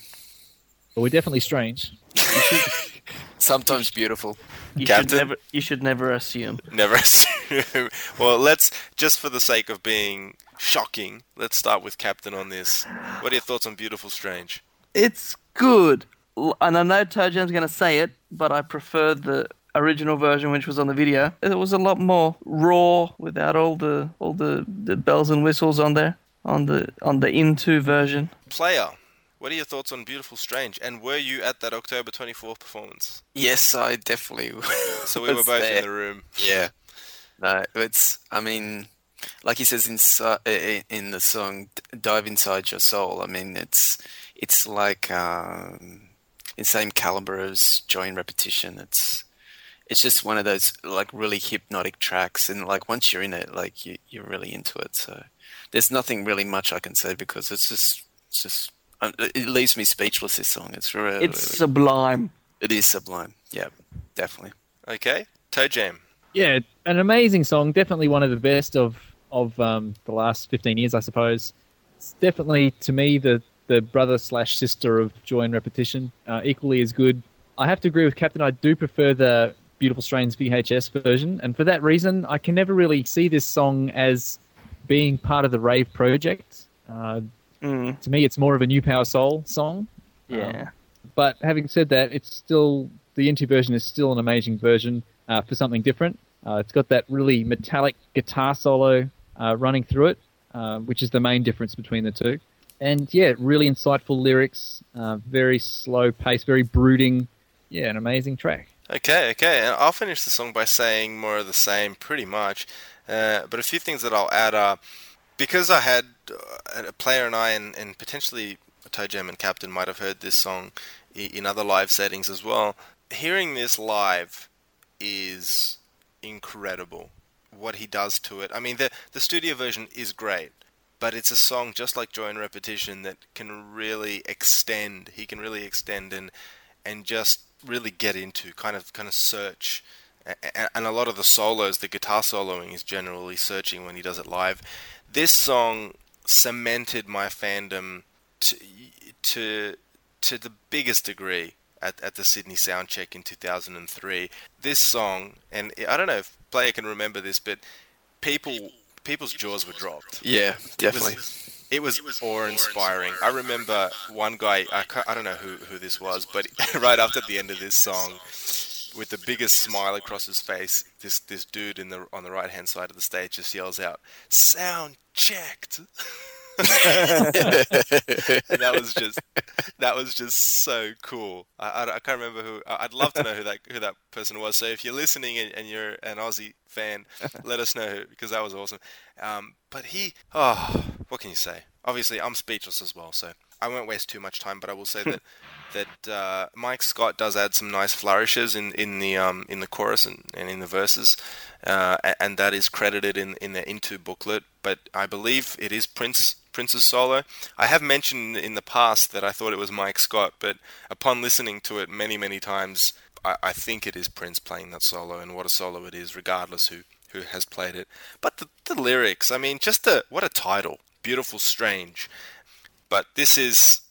But we're definitely strange. *laughs* Sometimes beautiful. You Captain? should never you should never assume. Never *laughs* assume. well, let's just for the sake of being shocking, let's start with Captain on this. What are your thoughts on Beautiful Strange? It's good, and I know Toe Jam's going to say it, but I prefer the original version, which was on the video. It was a lot more raw, without all the all the, the bells and whistles on there on the on the into version. Player, what are your thoughts on Beautiful Strange? And were you at that October 24th performance? Yes, I definitely. *laughs* So we were both there. in the room. Yeah. No, it's. I mean, like he says inside in the song, "Dive Inside Your Soul." I mean, it's it's like um, in same caliber as Joy and Repetition. It's it's just one of those like really hypnotic tracks, and like once you're in it, like you you're really into it. So there's nothing really much I can say because it's just it's just it leaves me speechless. This song, it's really It's sublime. it is sublime. Yeah, definitely. Okay? Toe Jam. Yeah, an amazing song. Definitely one of the best of of um, the last fifteen years, I suppose. It's definitely to me the the brother slash sister of Joy and Repetition. Uh, equally as good. I have to agree with Captain. I do prefer the Beautiful Strange VHS version, and for that reason, I can never really see this song as being part of the Rave project. Uh, Mm, to me, it's more of a New Power Soul song. yeah. But having said that, it's still the Into version is still an amazing version uh, for something different. Uh, it's got that really metallic guitar solo uh, running through it, uh, which is the main difference between the two. And yeah, really insightful lyrics, uh, very slow pace, very brooding. Yeah, an amazing track. Okay, okay. And I'll finish the song by saying more of the same, pretty much. Uh, but a few things that I'll add are because I had uh, a player and I, and, and potentially Toe Jam and Captain might have heard this song in other live settings as well. Hearing this live is incredible. What he does to it. I mean, the the studio version is great, but it's a song just like Joy and Repetition that can really extend. He can really extend and and just really get into kind of kind of search and a lot of the solos, the guitar soloing is generally searching when he does it live. This song cemented my fandom to to to the biggest degree at, at the Sydney Soundcheck in 2003. This song, and I don't know if player can remember this, but people people's jaws were dropped. Yeah, definitely. It was awe-inspiring. I remember one guy. I, I don't know who, who this was, but *laughs* right after the end of this song, with the biggest smile across his face, this this dude in the on the right hand side of the stage just yells out, "Sound checked." *laughs* that was just that was just so cool. I, I, I can't remember who. I'd love to know who that who that person was. So if you're listening and, and you're an Aussie fan, let us know who, because that was awesome. Um, but he, oh, what can you say? Obviously, I'm speechless as well. So I won't waste too much time. But I will say that *laughs* that uh, Mike Scott does add some nice flourishes in in the um, in the chorus and, and in the verses, uh, and that is credited in in the Into booklet. But I believe it is Prince Prince's solo. I have mentioned in the past that I thought it was Mike Scott, but upon listening to it many many times, I, I think it is Prince playing that solo, and what a solo it is, regardless who who has played it. But the, the lyrics, I mean, just the what a title, beautiful, strange. But this is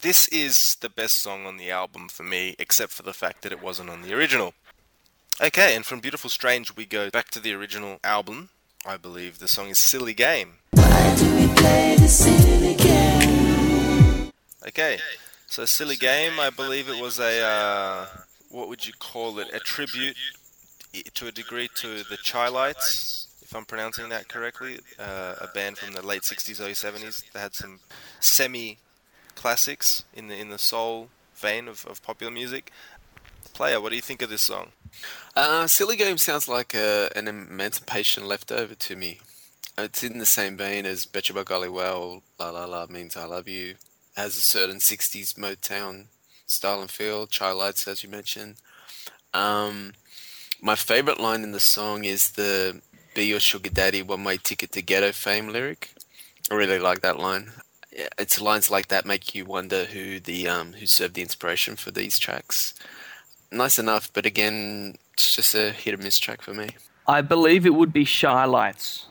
this is the best song on the album for me, except for the fact that it wasn't on the original. Okay, and from Beautiful Strange, we go back to the original album. I believe the song is Silly Game. Okay, so Silly Game, I believe it was a, uh, what would you call it, a tribute to a degree to the Chai Lights, if I'm pronouncing that correctly, uh, a band from the late 60s, early 70s. that had some semi classics in the in the soul vein of, of popular music. Player, what do you think of this song? Uh, Silly Game sounds like a, an emancipation leftover to me. It's in the same vein as Betcha by Golly Wow, La La La means I love you. Has a certain 60s Motown style and feel, Chai Lights, as you mentioned. Um, my favorite line in the song is the Be Your Sugar Daddy, One Way Ticket to Ghetto fame lyric. I really like that line. Yeah, It's lines like that make you wonder who the um, who served the inspiration for these tracks. Nice enough, but again, it's just a hit or miss track for me. I believe it would be Chi-Lites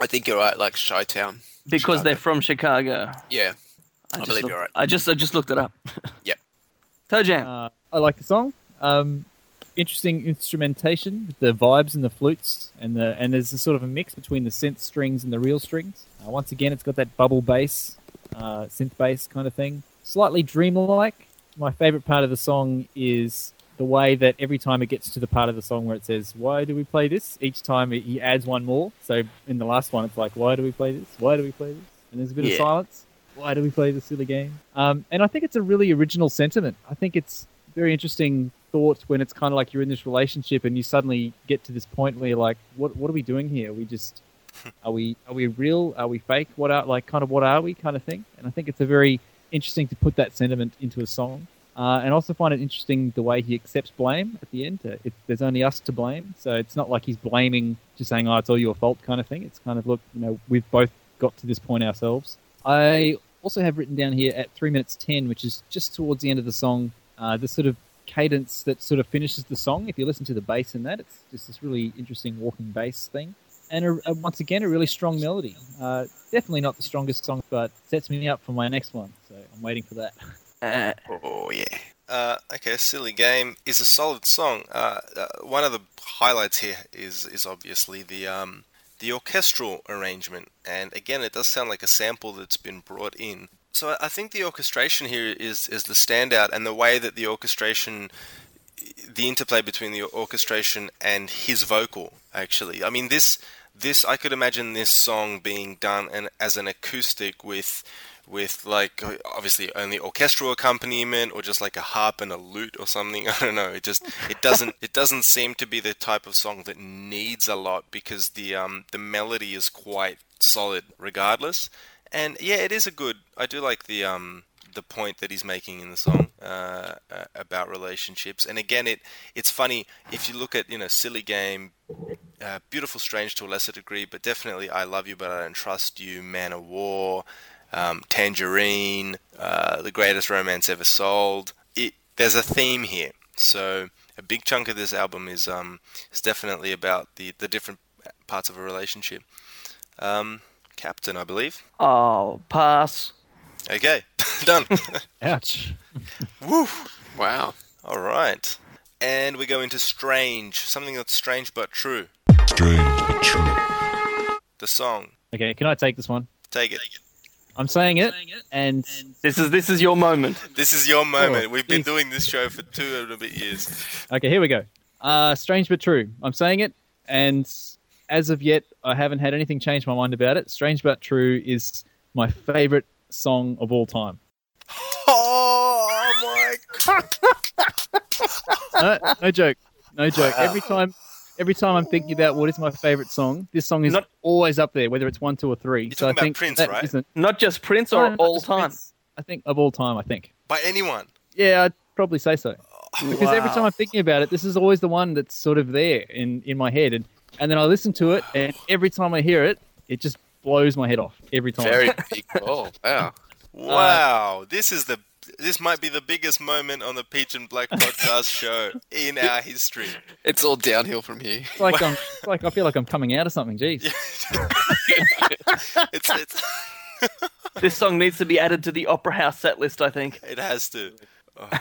I think you're right, like Chi-Town. because they're from Chicago. Yeah, I, just believe looked- you're right. I just I just looked it up. *laughs* Yep. Toe Jam. Uh, I like the song. Um, interesting instrumentation, the vibes and the flutes, and the and there's a sort of a mix between the synth strings and the real strings. Uh, once again, it's got that bubble bass, uh, synth bass kind of thing, slightly dreamlike. My favorite part of the song is the way that every time it gets to the part of the song where it says, "Why do we play this?" Each time it, he adds one more. So in the last one, it's like, "Why do we play this? Why do we play this?" And there's a bit Yeah. of silence. Why do we play this silly game? Um, and I think it's a really original sentiment. I think it's very interesting thought when it's kind of like you're in this relationship and you suddenly get to this point where you're like, what what are we doing here? we just are we are we real? Are we fake? What are like kind of what are we kind of thing? And I think it's a very interesting to put that sentiment into a song. Uh, and also find it interesting the way he accepts blame at the end. It, there's only us to blame, so it's not like he's blaming, just saying, "Oh, it's all your fault," kind of thing. It's kind of look, you know, we've both got to this point ourselves. I also have written down here at three minutes ten, which is just towards the end of the song, uh, the sort of cadence that sort of finishes the song. If you listen to the bass in that, it's just this really interesting walking bass thing. And a, a, once again, a really strong melody. Uh, definitely not the strongest song, but sets me up for my next one. So I'm waiting for that. *laughs* Uh, Oh yeah. Uh, okay, silly game is a solid song. Uh, uh, one of the highlights here is is obviously the um, the orchestral arrangement, and again, it does sound like a sample that's been brought in. So I- I think the orchestration here is is the standout, and the way that the orchestration, the interplay between the orchestration and his vocal. Actually, I mean this this I could imagine this song being done as an acoustic with with like obviously only orchestral accompaniment or just like a harp and a lute or something. *laughs* I don't know. It just it doesn't it doesn't seem to be the type of song that needs a lot because the um the melody is quite solid regardless. And yeah, it is a good. I do like the um the point that he's making in the song uh, uh, about relationships. And again, it it's funny if you look at you know silly game, uh, beautiful strange to a lesser degree, but definitely I love you but I don't trust you, Man of War, um, Tangerine, uh, the greatest romance ever sold. It there's a theme here. So a big chunk of this album is um is definitely about the the different parts of a relationship. Um, Captain, I believe. Oh, pass. Okay, *laughs* done. *laughs* Ouch. Woo. Wow. All right, and we go into strange, something that's strange but true. Strange but true. The song. Okay, can I take this one? Take it. I'm saying it, and This is this is your moment. This is your moment. Oh, We've been doing this show for two and a bit years. okay, here we go. Uh, strange but true. I'm saying it, and as of yet, I haven't had anything change my mind about it. Strange but true is my favorite song of all time. Oh my god! No, no joke, no joke. Every time, every time I'm thinking about what is my favorite song, this song is Not- always up there, whether it's one, two, or 3 You're so I talking about think Prince, that right? isn't- not Not just Prince or not all just time. Prince. I think of all time. I think. By anyone. Yeah, I'd probably say so. Oh, because every time I'm thinking about it, this is always the one that's sort of there in, in my head. And, and then I listen to it, and every time I hear it, it just blows my head off. Every time. Very *laughs* big call. Wow. Uh, wow, this is the this might be the biggest moment on the Peach and Black podcast *laughs* show in our history. It's all downhill from here. It's like, I'm, it's like I feel like I'm coming out of something. Jeez. *laughs* It's, it's *laughs* This song needs to be added to the Opera House set list. I think. it has to.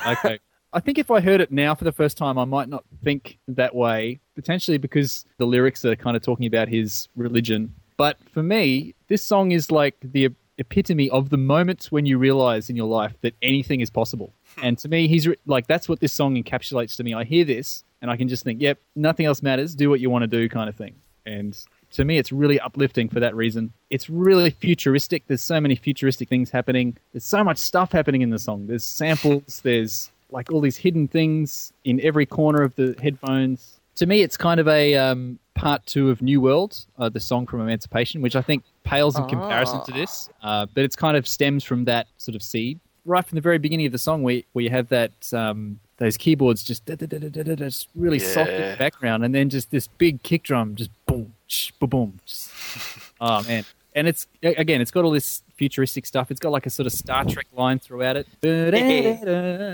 okay. I think if I heard it now for the first time, I might not think that way, potentially because the lyrics are kind of talking about his religion. But for me, this song is like the epitome of the moments when you realize in your life that anything is possible. Hmm. And to me, he's re- like, that's what this song encapsulates to me. I hear this and I can just think, yep, nothing else matters. Do what you want to do, kind of thing. And to me, it's really uplifting for that reason. It's really futuristic. There's so many futuristic things happening. There's so much stuff happening in the song. There's samples. There's like all these hidden things in every corner of the headphones. To me, it's kind of a um, part two of New World, uh, the song from Emancipation, which I think pales in comparison to this. Uh, but it's kind of stems from that sort of seed. Right from the very beginning of the song, where, where you have that um, those keyboards just, da- da- da- da- da- da- da, just really soft in the background, and then just this big kick drum, just boom, sh- boom, boom. Just, *laughs* oh man! And it's again, it's got all this futuristic stuff. It's got like a sort of Star Trek line throughout it,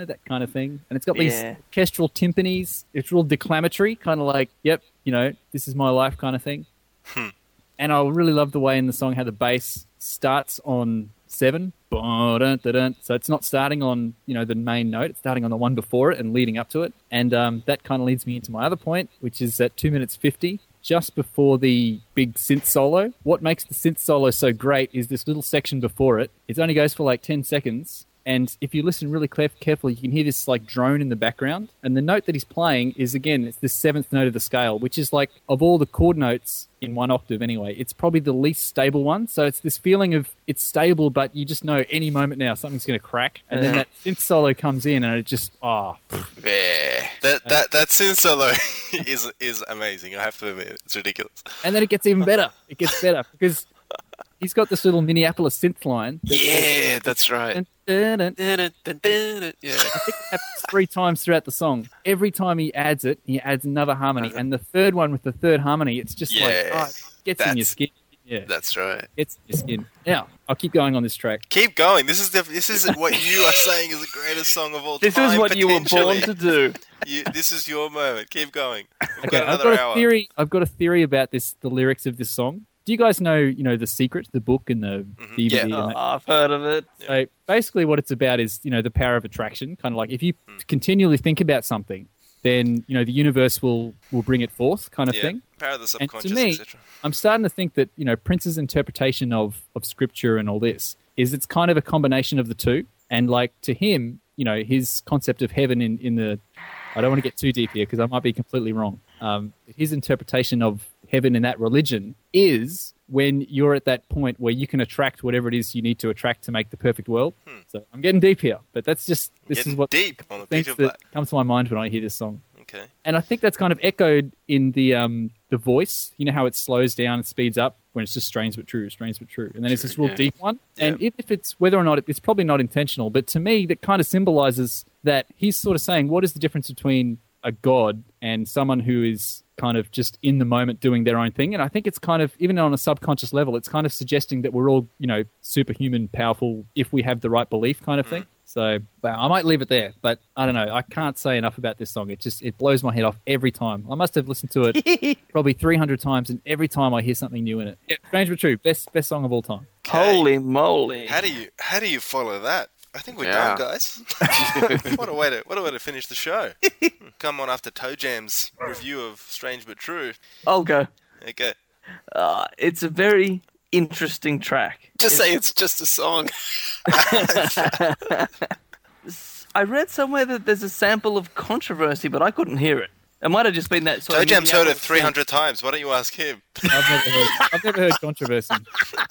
that kind of thing. And it's got these Yeah. orchestral timpanis. It's real declamatory, kind of like, yep, you know, this is my life kind of thing. and I really love the way in the song how the bass starts on seven. So it's not starting on you know the main note; it's starting on the one before it and leading up to it. And um, that kind of leads me into my other point, which is at two minutes fifty, just before the big synth solo. What makes the synth solo so great is this little section before it. It only goes for like ten seconds, and if you listen really carefully, you can hear this like drone in the background. And the note that he's playing is again, it's the seventh note of the scale, which is like of all the chord notes in one octave anyway, it's probably the least stable one. So it's this feeling of it's stable, but you just know any moment now something's going to crack. And then that synth solo comes in, and it just ah, Yeah. That that that synth solo *laughs* is is amazing. I have to admit, it's ridiculous. and then it gets even better. It gets better because he's got this little Minneapolis synth line. that- Yeah, that's right. Dun, dun, dun, Yeah. I think it happens three times throughout the song. Every time he adds it, he adds another harmony, and the third one with the third harmony, it's just like oh, it gets in your skin. Yeah, That's right. it's in your skin. Now I'll keep going on this track. Keep going. This is the this is what you are saying is the greatest song of all This time. This is what you were born to do. You, this is your moment. Keep going. We've Okay, got I've another got a hour. theory. I've got a theory about this. The lyrics of this song. Do you guys know? You know the secret, the book, and the mm-hmm. DVD. Yeah. and Oh. I've heard of it. So basically, what it's about is you know the power of attraction. Kind of like if you mm. continually think about something, then you know the universe will will bring it forth, kind of Yeah, thing. power of the And to me. I'm starting to think that you know Prince's interpretation of of scripture and all this is it's kind of a combination of the two. And like to him, you know, his concept of heaven in in the I don't want to get too deep here because I might be completely wrong. Um, his interpretation of heaven in that religion is when you're at that point where you can attract whatever it is you need to attract to make the perfect world. So I'm getting deep here, but that's just this Hmm. Is what deep on the of that comes to my mind when I hear this song Okay. and I think that's kind of echoed in the um the voice. You know how it slows down and speeds up when it's just strange but true, strange but true, and then it's this real yeah. deep one. Yeah. And if, if it's whether or not it, it's probably not intentional, but to me that kind of symbolizes that he's sort of saying what is the difference between a god and someone who is kind of just in the moment doing their own thing. And I think it's kind of even on a subconscious level, it's kind of suggesting that we're all you know superhuman, powerful if we have the right belief, kind of mm. thing. So but I might leave it there, but I don't know. I can't say enough about this song. It just it blows my head off every time. I must have listened to it *laughs* probably 300 times, and every time I hear something new in it. Yeah, Strange but true, best best song of all time. Holy moly! How do you how do you follow that? I think we're Yeah. done, guys. *laughs* *laughs* what a way to what a way to finish the show. *laughs* Come on after Toe Jam's review of Strange but True. I'll go. Okay. Uh, it's a very interesting track. Just say it's just a song. I read somewhere that there's a sample of controversy, but I couldn't hear it. It might have just been that sort Toe of Jam's heard it Minneapolis 300 times. Why don't you ask him? I've never heard. I've never heard controversy.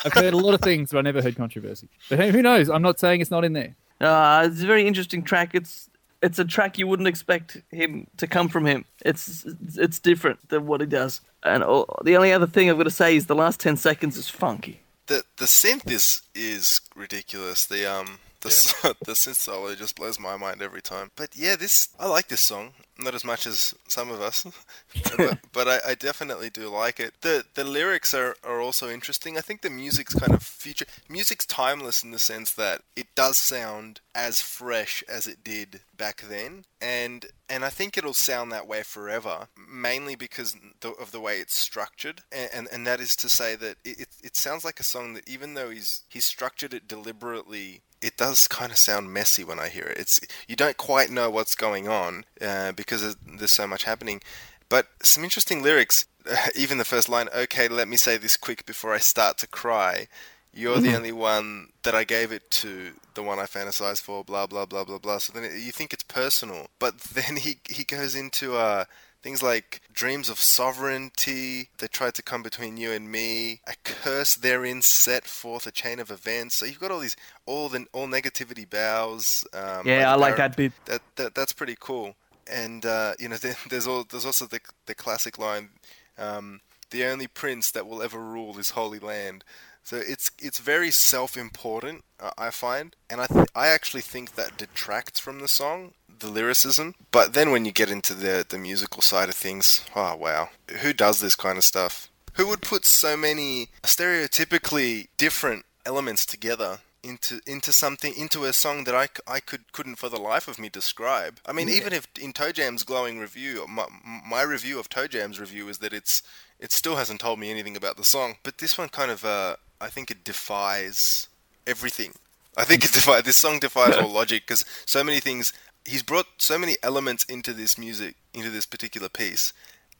I've heard a lot of things, but I never heard controversy. But hey, who knows? I'm not saying it's not in there. Uh, it's a very interesting track. It's it's a track you wouldn't expect him to come from him. It's it's different than what he does. And all, the only other thing I've got to say is the last ten seconds is funky. The the synth is is ridiculous. The um the s *laughs* the synth solo just blows my mind every time. But yeah, this I like this song. Not as much as some of us, *laughs* but, but I, I definitely do like it. the The lyrics are, are also interesting. I think the music's kind of future. Music's timeless in the sense that it does sound as fresh as it did back then, and and I think it'll sound that way forever. Mainly because the, of the way it's structured, and, and and that is to say that it, it it sounds like a song that even though he's he's structured it deliberately it does kind of sound messy when I hear it. It's you don't quite know what's going on uh, because there's so much happening. But some interesting lyrics. *laughs* even the first line. Okay, let me say this quick before I start to cry. You're the only one that I gave it to, the one I fantasize for. Blah blah blah blah blah. So then it, you think it's personal, but *laughs* then he he goes into uh, things like dreams of sovereignty that tried to come between you and me. A curse therein set forth a chain of events. So you've got all these all the all negativity bows. Um, Yeah, I like that bit. that, that that's pretty cool. And uh, you know, *laughs* there, there's all there's also the the classic line, um, "The only prince that will ever rule is Holy Land." So it's it's very self-important, uh, I find, and I th- I actually think that detracts from the song, the lyricism. But then when you get into the the musical side of things, oh wow, who does this kind of stuff? Who would put so many stereotypically different elements together into into something into a song that I, I could couldn't for the life of me describe. I mean, even if in Toe Jam's glowing review, my, my review of Toe Jam's review is that it's it still hasn't told me anything about the song. But this one kind of uh, I think it defies everything. I think it *laughs* defies this song defies all logic because so many things. He's brought so many elements into this music, into this particular piece,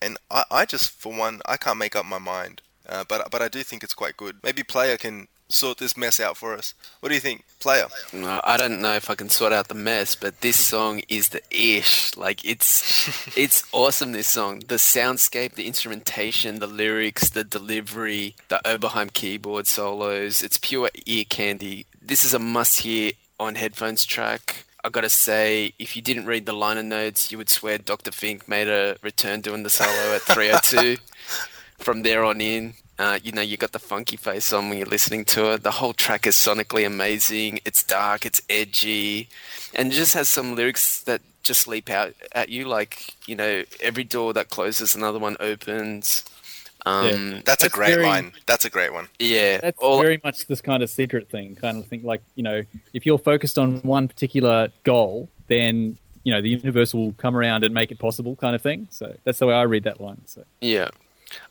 and I, I just, for one, I can't make up my mind. Uh, but but I do think it's quite good. Maybe player can sort this mess out for us. What do you think, player? No, I don't know if I can sort out the mess, but this song is the ish. Like it's *laughs* it's awesome. This song, the soundscape, the instrumentation, the lyrics, the delivery, the Oberheim keyboard solos. It's pure ear candy. This is a must-hear on headphones track. I gotta say, if you didn't read the liner notes, you would swear Dr. Fink made a return doing the solo at 302. *laughs* From there on in, uh, you know, you got the funky face on when you're listening to it. The whole track is sonically amazing. It's dark, it's edgy, and it just has some lyrics that just leap out at you. Like, you know, every door that closes, another one opens. Um, That's, a great very- line. That's a great one. yeah, That's all- very much this kind of secret thing, kind of thing. Like you know, if you're focused on one particular goal, then you know the universe will come around and make it possible, kind of thing. So that's the way I read that line. So Yeah.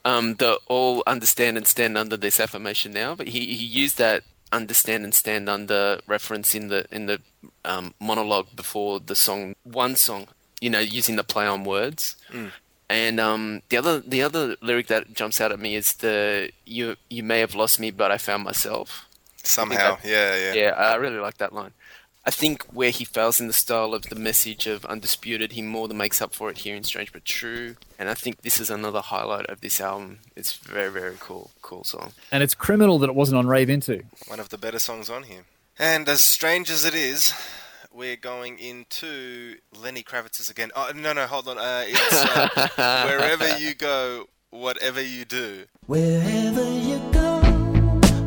Um, the all understand and stand under this affirmation now, but he, he used that understand and stand under reference in the in the um, monologue before the song one song, you know, using the play on words. And um, the other the other lyric that jumps out at me is the you you may have lost me, but I found myself. Somehow, that- yeah, yeah. Yeah, I really like that line. I think where he fails in the style of the message of Undisputed, he more than makes up for it here in Strange But True. And I think this is another highlight of this album. It's very, very cool, cool song. and it's criminal that it wasn't on Rave Into. One of the better songs on here. And as strange as it is, we're going into Lenny Kravitz's again. Oh no, no, hold on. Uh, it's uh, *laughs* wherever you go, whatever you do. Wherever you go,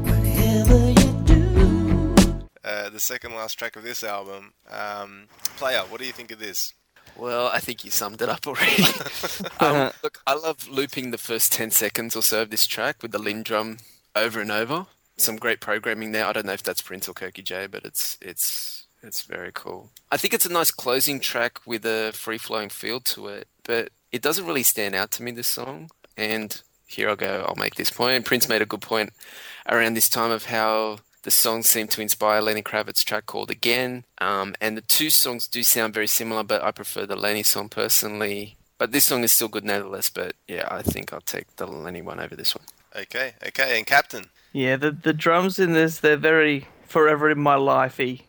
whatever you do. Uh, the second last track of this album. Um, player, what do you think of this? Well, I think you summed it up already. *laughs* um, look, I love looping the first 10 seconds or so of this track with the Linn drum over and over. Some great programming there. I don't know if that's Prince or Kirky J, but it's it's It's very cool. I think it's a nice closing track with a free flowing feel to it, but it doesn't really stand out to me, this song. And here I'll go, I'll make this point. Prince made a good point around this time of how the song seemed to inspire Lenny Kravitz's track called Again. Um, and the two songs do sound very similar, but I prefer the Lenny song personally. But this song is still good nevertheless, but yeah, I think I'll take the Lenny one over this one. Okay, okay, and Captain. Yeah, the the drums in this they're very forever in my lifey.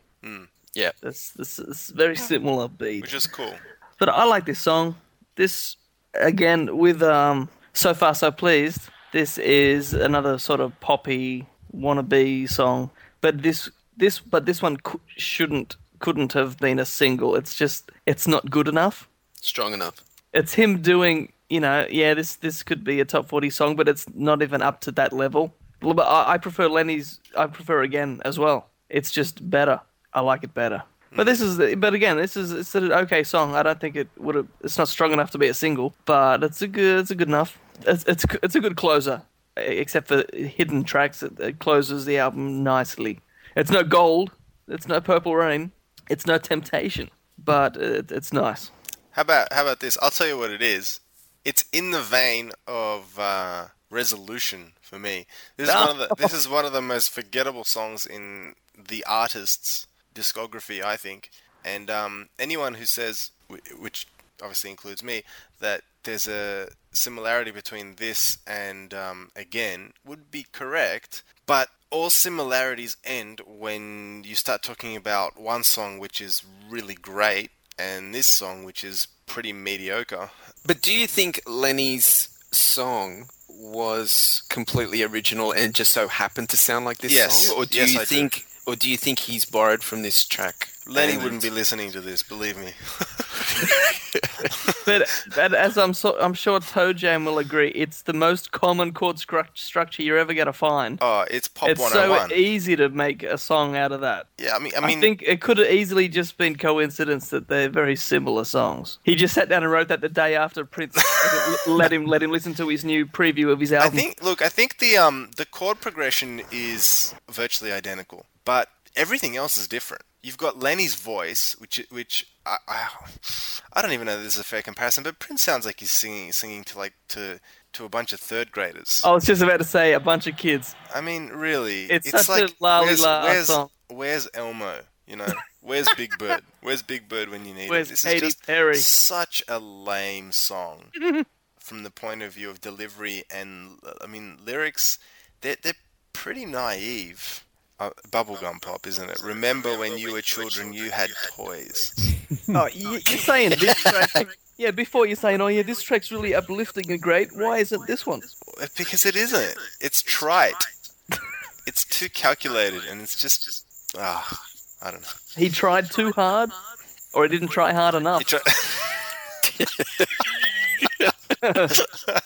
Yeah. That's this is very similar beat. Which is cool. But I like this song. This again with um so far so pleased. This is another sort of poppy wannabe song, but this this but this one cou- shouldn't couldn't have been a single. It's just it's not good enough. Strong enough. It's him doing you know yeah this this could be a top forty song, but it's not even up to that level. But I, I prefer Lenny's. I prefer again as well. It's just better. I like it better. But this is, but again, this is it's an okay song. I don't think it would have. It's not strong enough to be a single, but it's a good. It's a good enough. It's it's it's a good closer, except for hidden tracks. It, it closes the album nicely. It's no gold. It's no purple rain. It's no temptation, but it, it's nice. How about how about this? I'll tell you what it is. It's in the vein of uh, Resolution for me. This is one of the this is one of the most forgettable songs in the artist's discography, I think. And um, anyone who says, which obviously includes me, that there's a similarity between this and um, again would be correct. But all similarities end when you start talking about one song which is really great and this song which is pretty mediocre. But do you think Lenny's song was completely original and just so happened to sound like this Yes. song, or do Yes, you I do. Or do you think he's borrowed from this track? Lenny And- wouldn't be listening to this, believe me. But, but as I'm so, I'm sure Toe Jam will agree, it's the most common chord scru- structure you're ever gonna find. Oh, it's Pop it's so easy to make a song out of that. yeah, I mean, I mean, I, think it could have easily just been coincidence that they're very similar songs. He just sat down and wrote that the day after Prince *laughs* let him let him listen to his new preview of his album. I album. think look, I think the um the chord progression is virtually identical, but everything else is different. You've got Lenny's voice, which which I, I, I don't even know if this is a fair comparison, but Prince sounds like he's singing singing to like to to a bunch of third graders. I was just about to say a bunch of kids. I mean, really, It's such a like lolly where's, la where's, song. where's Elmo? You know, *laughs* where's Big Bird? Where's Big Bird when you need Where's him? This Katy is just Perry? such a lame song *laughs* from the point of view of delivery and I mean lyrics. They're they're pretty naive. Uh, bubblegum pop, isn't it? Remember when you were children, you had toys. *laughs* Oh, you, you're saying this track? Yeah, before you're saying, oh yeah, this track's really uplifting and great. Why isn't this one? Because it isn't. It's trite. It's too calculated, and it's just ah, I don't know. He tried too hard, or he didn't try hard enough. *laughs* *laughs* *laughs* You try-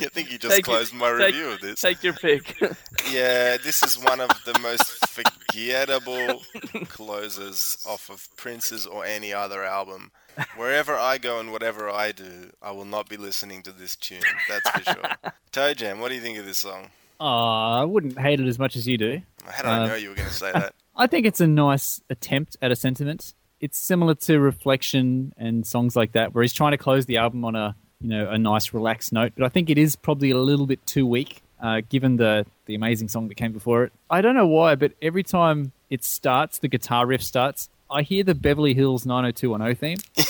I think you just Take it- closed my take- review of this. Take your pick. *laughs* Yeah, this is one of the most forgettable closers off of Prince's or any other album. Wherever I go and whatever I do, I will not be listening to this tune. That's for sure. *laughs* Toe Jam, what do you think of this song? Ah, I wouldn't hate it as much as you do. How did I Uh, know you were going to say that? I think it's a nice attempt at a sentiment. It's similar to Reflection and songs like that, where he's trying to close the album on a you know a nice relaxed note. But I think it is probably a little bit too weak, uh, given the the amazing song that came before it. I don't know why, but every time it starts, the guitar riff starts. I hear the Beverly Hills 90210 theme, *laughs*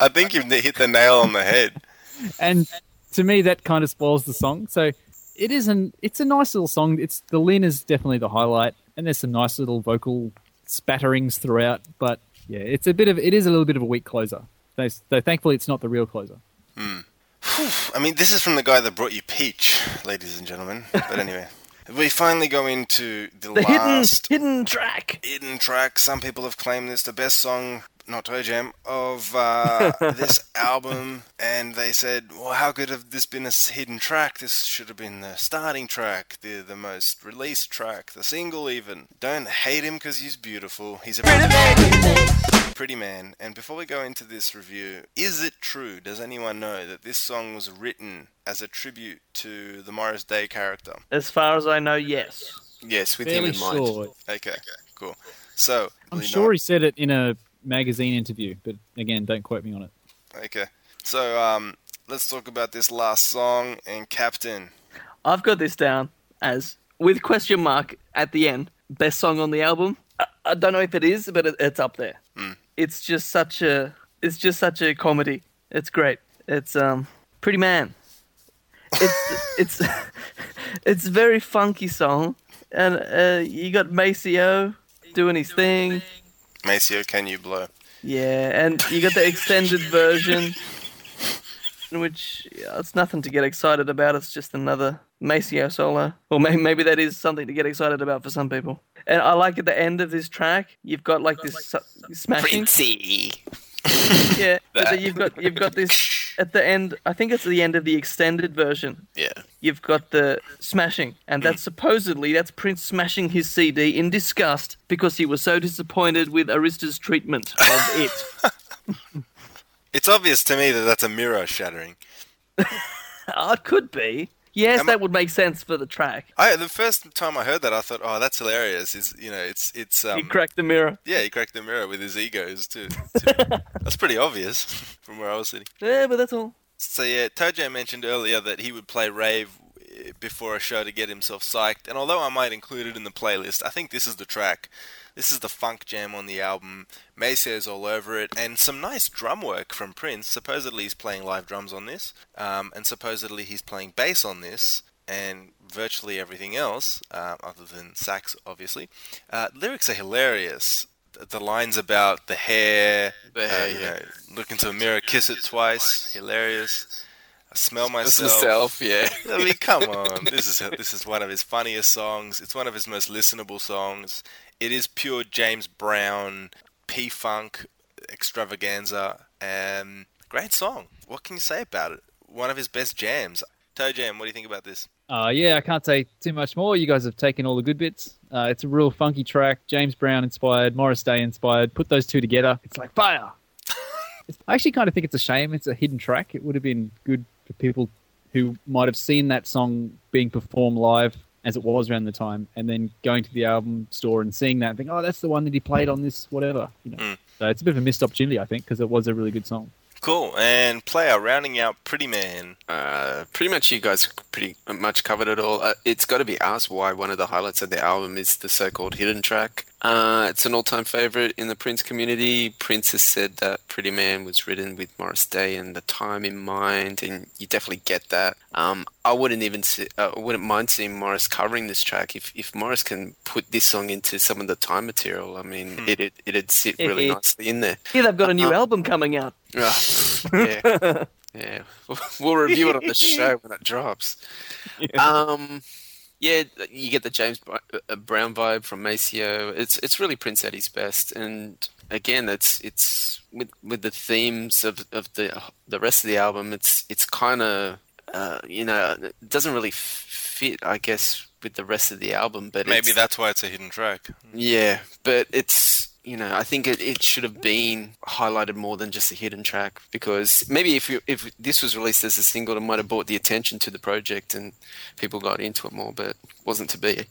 I think you've hit the nail on the head. and to me that kind of spoils the song. So it is an it's a nice little song. It's the Linn is definitely the highlight, and there's some nice little vocal spatterings throughout. But yeah, it's a bit of it is a little bit of a weak closer. Though, so thankfully, it's not the real closer. Hmm. I mean, this is from the guy that brought you Peach, ladies and gentlemen. But anyway, *laughs* we finally go into the, The hidden last hidden track. hidden track. Some people have claimed this the best song, not Toe Jam, of uh, *laughs* this album, and they said, "Well, how could have this been a hidden track? This should have been the starting track, the the most released track, the single even." Don't hate him because he's beautiful. He's a pretty man. Pretty man. And before we go into this review, is it true? Does anyone know that this song was written as a tribute to the Morris Day character? As far as I know, yes. Yes, with Fairly him in mind. sure. Okay, cool. So I'm sure know- he said it in a magazine interview, but again, don't quote me on it. Okay, so um, let's talk about this last song and Captain. I've got this down as with question mark at the end. Best song on the album. I, I don't know if it is, but it, it's up there. It's just such a. It's just such a comedy. It's great. It's um pretty man. It's *laughs* it's *laughs* it's a very funky song, and uh, you got Maceo doing his thing. Maceo, can you blow? Yeah, and you got the *laughs* extended version, which yeah, it's nothing to get excited about. It's just another Maceo solo, or maybe, maybe that is something to get excited about for some people. And I like at the end of this track, you've got like this su- smashing. Princey. Yeah, *laughs* but you've got you've got this *laughs* at the end. I think it's the end of the extended version. Yeah. You've got the smashing, and that's supposedly that's Prince smashing his CD in disgust because he was so disappointed with Arista's treatment of *laughs* it. It's obvious to me that that's a mirror shattering. Oh, *laughs* it could be. Yes, Am I- that would make sense for the track. I the first time I heard that, I thought, "Oh, that's hilarious." Is you know, it's it's um, you cracked the mirror. yeah, he cracked the mirror with his egos too. *laughs* too. that's pretty obvious *laughs* from where I was sitting. Yeah, but that's all. So yeah, Tojo mentioned earlier that he would play rave before a show to get himself psyched, and although I might include it in the playlist, I think this is the track. This is the funk jam on the album. Maceo's all over it, and some nice drum work from Prince. Supposedly he's playing live drums on this, um, and supposedly he's playing bass on this, and virtually everything else, uh, other than sax, obviously. Uh, lyrics are hilarious. The- lines about the hair, The uh, hair, you yeah. know, look into a mirror, kiss it twice, hilarious. I smell That's myself. himself, yeah. *laughs* I mean, come *laughs* on. This is this is one of his funniest songs. It's one of his most listenable songs. It is pure James Brown P Funk extravaganza. Um, great song. What can you say about it? One of his best jams. Toe Jam, what do you think about this? Uh, yeah, I can't say too much more. You guys have taken all the good bits. Uh, it's a real funky track, James Brown inspired, Morris Day inspired. Put those two together, it's like fire. *laughs* It's- I actually kind of think it's a shame it's a hidden track. It would have been good for people who might have seen that song being performed live as it was around the time, and then going to the album store and seeing that and think, oh, that's the one that he played on this, whatever. You know. Mm. So it's a bit of a missed opportunity, I think, because it was a really good song. Cool. And player rounding out Pretty Man. Uh, pretty much you guys pretty much covered it all. Uh, it's got to be asked why one of the highlights of the album is the so-called hidden track. Uh, it's an all-time favorite in the Prince community. Prince has said that Pretty Man was written with Morris Day and the time in mind, and you definitely get that. Um, I wouldn't even see, uh, I wouldn't mind seeing Morris covering this track if if Morris can put this song into some of the time material. I mean, it it it'd sit really nicely in there. Yeah, they've got a new Uh-huh. album coming out. Ah, *laughs* yeah, yeah. *laughs* *laughs* We'll review it on the show when it drops. Um, yeah, you get the James uh, Brown vibe from Maceo. It's it's really Prince at his best, and again, it's it's with with the themes of, of the the rest of the album. It's it's kind of uh, you know it doesn't really fit, I guess, with the rest of the album. But Maybe that's why it's a hidden track. yeah, but it's you know I think it, it should have been highlighted more than just a hidden track because maybe if you, if this was released as a single, it might have brought the attention to the project and people got into it more, but it wasn't to be.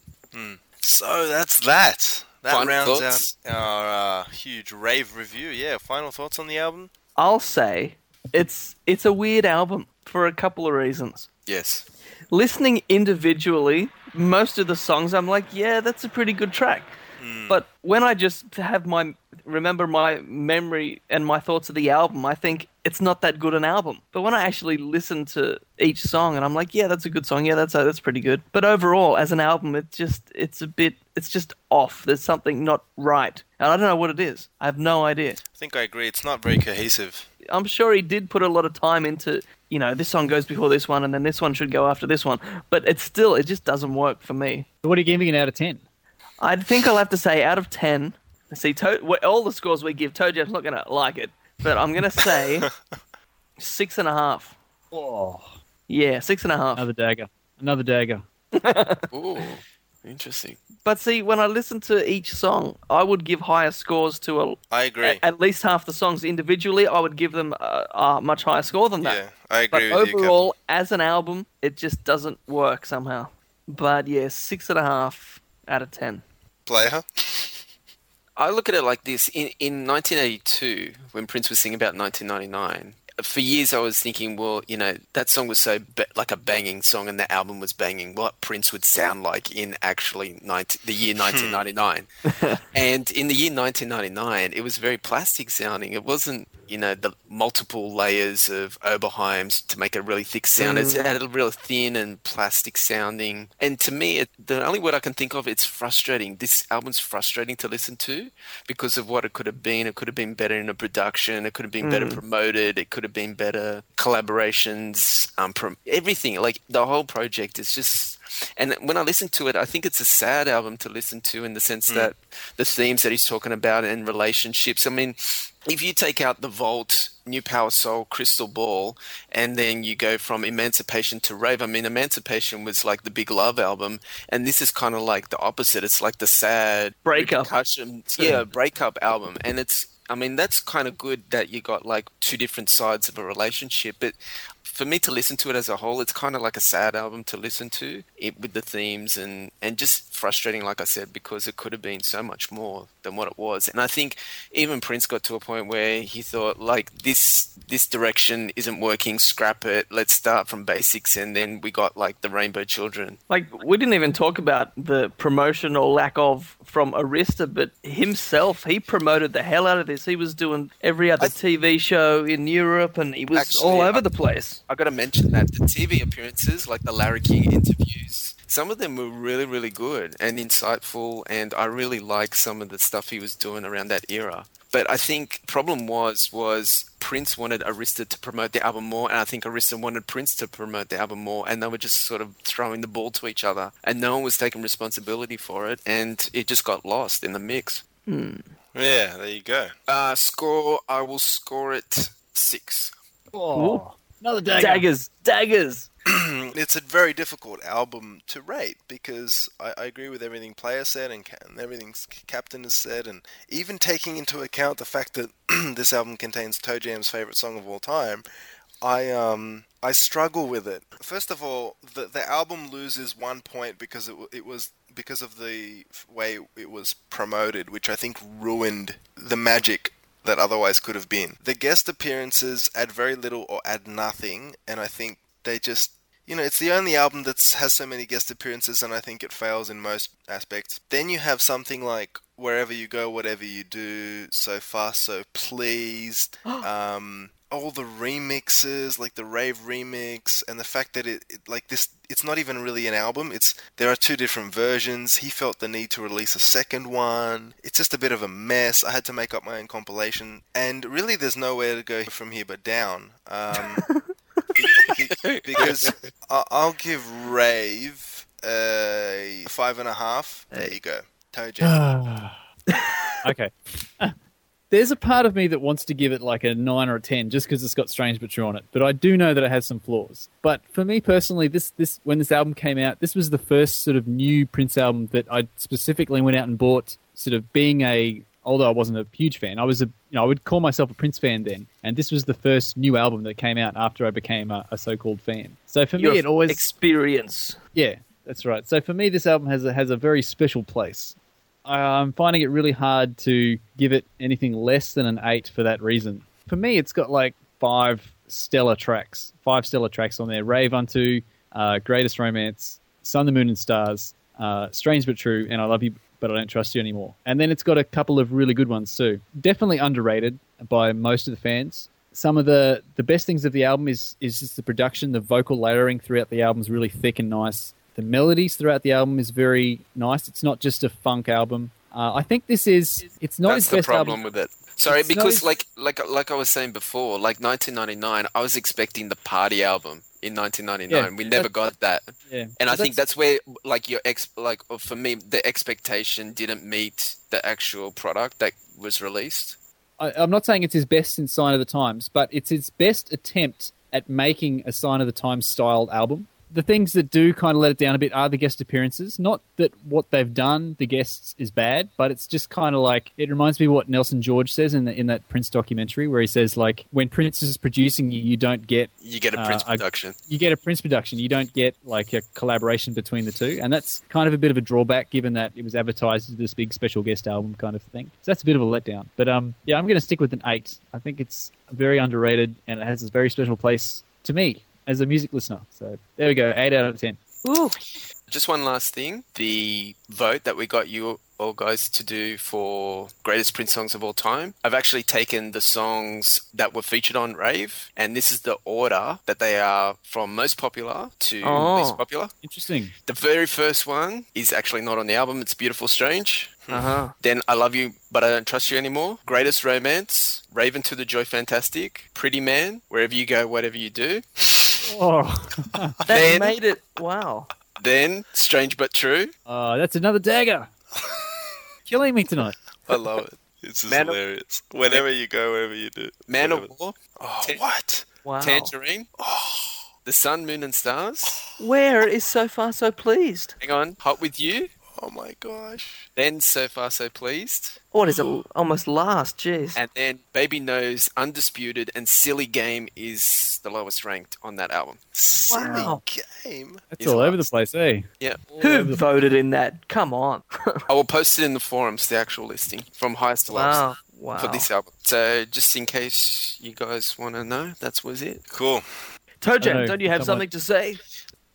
So that's that. That Final rounds thoughts? out our uh, huge rave review. Yeah, final thoughts on the album? I'll say it's it's a weird album for a couple of reasons. Yes. Listening individually, most of the songs I'm like, yeah, that's a pretty good track. Mm. But when I just have my remember my memory and my thoughts of the album, I think it's not that good an album. But when I actually listen to each song and I'm like, yeah, that's a good song. Yeah, that's that's pretty good. But overall, as an album, it just it's a bit it's just off. There's something not right. And I don't know what it is. I have no idea. I think I agree. It's not very cohesive. I'm sure he did put a lot of time into, you know, this song goes before this one and then this one should go after this one. But it's still, it just doesn't work for me. What are you giving it out of 10? I think I'll have to say out of 10, see, to- all the scores we give, Toe Jam's not going to like it, but I'm going to say *laughs* six and a half. Oh. Yeah, six and a half. Another dagger. Another dagger. *laughs* Ooh, interesting. But see, when I listen to each song, I would give higher scores to a, I agree. a- at least half the songs individually. I would give them a, a much higher score than that. yeah, I But agree with you. overall, as an album, it just doesn't work somehow. But yeah, six and a half. out of 10. Player. I look at it like this: in in 1982, when Prince was singing about 1999, for years I was thinking, well, you know, that song was so ba- like a banging song, and the album was banging. What Prince would sound like in actually 19, the year hmm. 1999, *laughs* and in the year 1999, it was very plastic sounding. It wasn't, you know, the multiple layers of Oberheims to make a really thick sound. It hmm. had a real thin and plastic sounding. And to me, it, the only word I can think of, it's frustrating. This album's frustrating to listen to because of what it could have been. It could have been better in a production. It could have been better hmm. promoted. It could have been better collaborations. Um, prom- everything like the whole project is just. And when I listen to it, I think it's a sad album to listen to in the sense that the themes that he's talking about and relationships. I mean, if you take out the Vault, New Power Soul, Crystal Ball, and then you go from Emancipation to Rave, I mean, Emancipation was like the big love album, and this is kind of like the opposite. It's like the sad Breakup. yeah, breakup album, and it's. I mean, that's kind of good that you got like two different sides of a relationship, but for me to listen to it as a whole, it's kind of like a sad album to listen to it, with the themes and, and just frustrating, like I said, because it could have been so much more than what it was. And I think even Prince got to a point where he thought, like, this this direction isn't working, scrap it, let's start from basics. And then we got like the Rainbow Children. Like, we didn't even talk about the promotion or lack of from Arista, but himself, he promoted the hell out of this. He was doing every other I- TV show in Europe and he was Actually, all over I- the place. I got to mention that the TV appearances, like the Larry King interviews, some of them were really, really good and insightful, and I really like some of the stuff he was doing around that era. But I think problem was was Prince wanted Arista to promote the album more, and I think Arista wanted Prince to promote the album more, and they were just sort of throwing the ball to each other, and no one was taking responsibility for it, and it just got lost in the mix. Yeah, there you go. Uh, score, I will score it six. Oh, another dagger. Daggers, daggers. *clears throat* it's a very difficult album to rate because I, I agree with everything player said and, and everything captain has said, and even taking into account the fact that *clears throat* this album contains Toe Jam's favorite song of all time, I um I struggle with it. First of all, the the album loses one point because it it was because of the way it was promoted, which I think ruined the magic that otherwise could have been. The guest appearances add very little or add nothing, and I think they just you know, it's the only album that has so many guest appearances, and I think it fails in most aspects. Then you have something like Wherever You Go, Whatever You Do, So Far, So Pleased, *gasps* um, all the remixes, like the rave remix, and the fact that it, it, like this, it's not even really an album. It's there are two different versions. He felt the need to release a second one. It's just a bit of a mess. I had to make up my own compilation, and really, there's nowhere to go from here but down. Um, *laughs* because I- I'll give Rave a five and a half. There you go. Toe *sighs* Jam. okay. *laughs* There's a part of me that wants to give it like a nine or a ten, just because it's got Strange But True on it. But I do know that it has some flaws. But for me personally, this this when this album came out, this was the first sort of new Prince album that I specifically went out and bought. Sort of being a, although I wasn't a huge fan, I was a, you know, I would call myself a Prince fan then. And this was the first new album that came out after I became a, a so-called fan. So for Your me, it always experience. yeah, that's right. So for me, this album has a, has a very special place. I'm finding it really hard to give it anything less than an eight for that reason. For me, it's got like five stellar tracks, five stellar tracks on there: "Rave Unto," uh, "Greatest Romance," "Sun, the Moon, and Stars," uh, "Strange but True," and "I Love You But I Don't Trust You Anymore." And then it's got a couple of really good ones too. Definitely underrated by most of the fans some of the the best things of the album is is just the production, the vocal layering throughout the album is really thick and nice. The melodies throughout the album is very nice. It's not just a funk album. Uh, I think this is it's not That's his the best problem album. with it. Sorry, It's because his- like like like I was saying before, like 1999, I was expecting the party album in 1999. Yeah, we never got that, Yeah, and I think that's where like your ex like or for me the expectation didn't meet the actual product that was released. I, I'm not saying it's his best since Sign of the Times, but it's his best attempt at making a Sign of the Times styled album. The things that do kind of let it down a bit are the guest appearances. Not that what they've done, the guests, is bad, but it's just kind of like it reminds me of what Nelson George says in the, in that Prince documentary, where he says like when Prince is producing you, you don't get You get a Uh, Prince production. you get a Prince production. You don't get like a collaboration between the two, and that's kind of a bit of a drawback given that it was advertised as this big special guest album kind of thing. So that's a bit of a letdown. But um, yeah, I'm going to stick with an eight. I think it's very underrated and it has a very special place to me as a music listener. So there we go, eight out of ten. Ooh. Just one last thing. The vote that we got you all guys to do for greatest Prince songs of all time. I've actually taken the songs that were featured on Rave, and this is the order that they are from most popular to Oh. least popular. Interesting. The very first one is actually not on the album. It's Beautiful Strange. Uh huh. Then I Love You, But I Don't Trust You Anymore. Greatest Romance. Rave Unto the Joy Fantastic. Pretty Man. Wherever you go, whatever you do. *laughs* Oh, *laughs* That Then- made it. Wow. Then Strange But True. uh, that's another dagger. *laughs* Killing me tonight. I love it. It's just Man of- hilarious. Whenever you go, wherever you do. Man whatever. of War. Oh, Ten- what? Wow. Tangerine. Oh. The Sun, Moon, and Stars. Where is so far so pleased? Hang on. Hot with You. Oh my gosh. Then So Far So Pleased. What is it? Almost last. Jeez. And then Baby Knows, Undisputed, and Silly Game is the lowest ranked on that album. Silly Wow. game. That's He's all over the place, eh? Yeah. Who voted in that? Come on. *laughs* I will post it in the forums, the actual listing from highest to lowest. wow. Wow. for this album. So just in case you guys want to know, that was it. Cool. Toe I Jam, know, don't you have someone- something to say?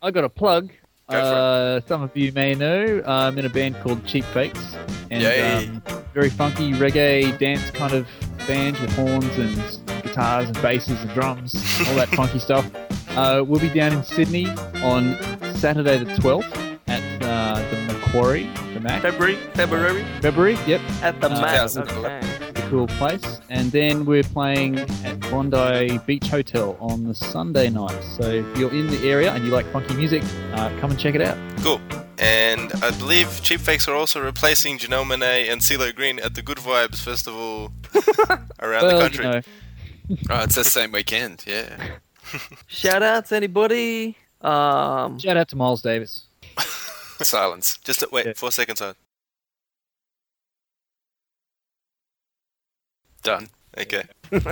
I got a plug. Go for uh, some of you may know I'm in a band called Cheap Fakes, and Yay. um, very funky reggae dance kind of band with horns and guitars and basses and drums, all that *laughs* funky stuff. Uh, we'll be down in Sydney on Saturday the 12th at uh, the Macquarie, the Mac. February? February? February, yep, At the Uh, Mac. 2011. Okay. A cool place. And then we're playing at Bondi Beach Hotel on the Sunday night. So if you're in the area and you like funky music, uh, come and check it out. Cool. And I believe Cheap Fakes are also replacing Janelle Monáe and CeeLo Green at the Good Vibes Festival *laughs* around the country. you know, *laughs* Oh, it's the same weekend, yeah. *laughs* Shout outs, anybody? Um, shout out to Miles Davis. Silence. Just wait, Yeah. four seconds on. Done. Okay. *laughs*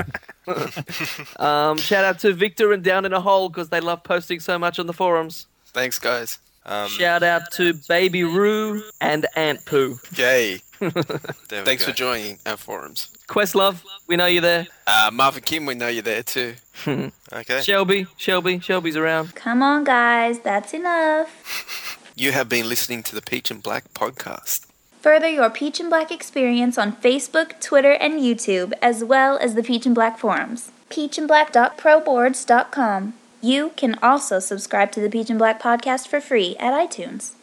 um, shout out to Victor and Down in a Hole because they love posting so much on the forums. Thanks, guys. Um, Shout out to Baby Roo and Ant Poo. Yay. *laughs* Thanks go. for joining our forums. Questlove, we know you're there. Uh, Marvin Kim, we know you're there too. *laughs* Okay. Shelby, Shelby, Shelby's around. Come on, guys, that's enough. You have been listening to the Peach and Black podcast. Further your Peach and Black experience on Facebook, Twitter, and YouTube, as well as the Peach and Black forums. peachandblack.proboards.com. You can also subscribe to the Peach and Black podcast for free at iTunes.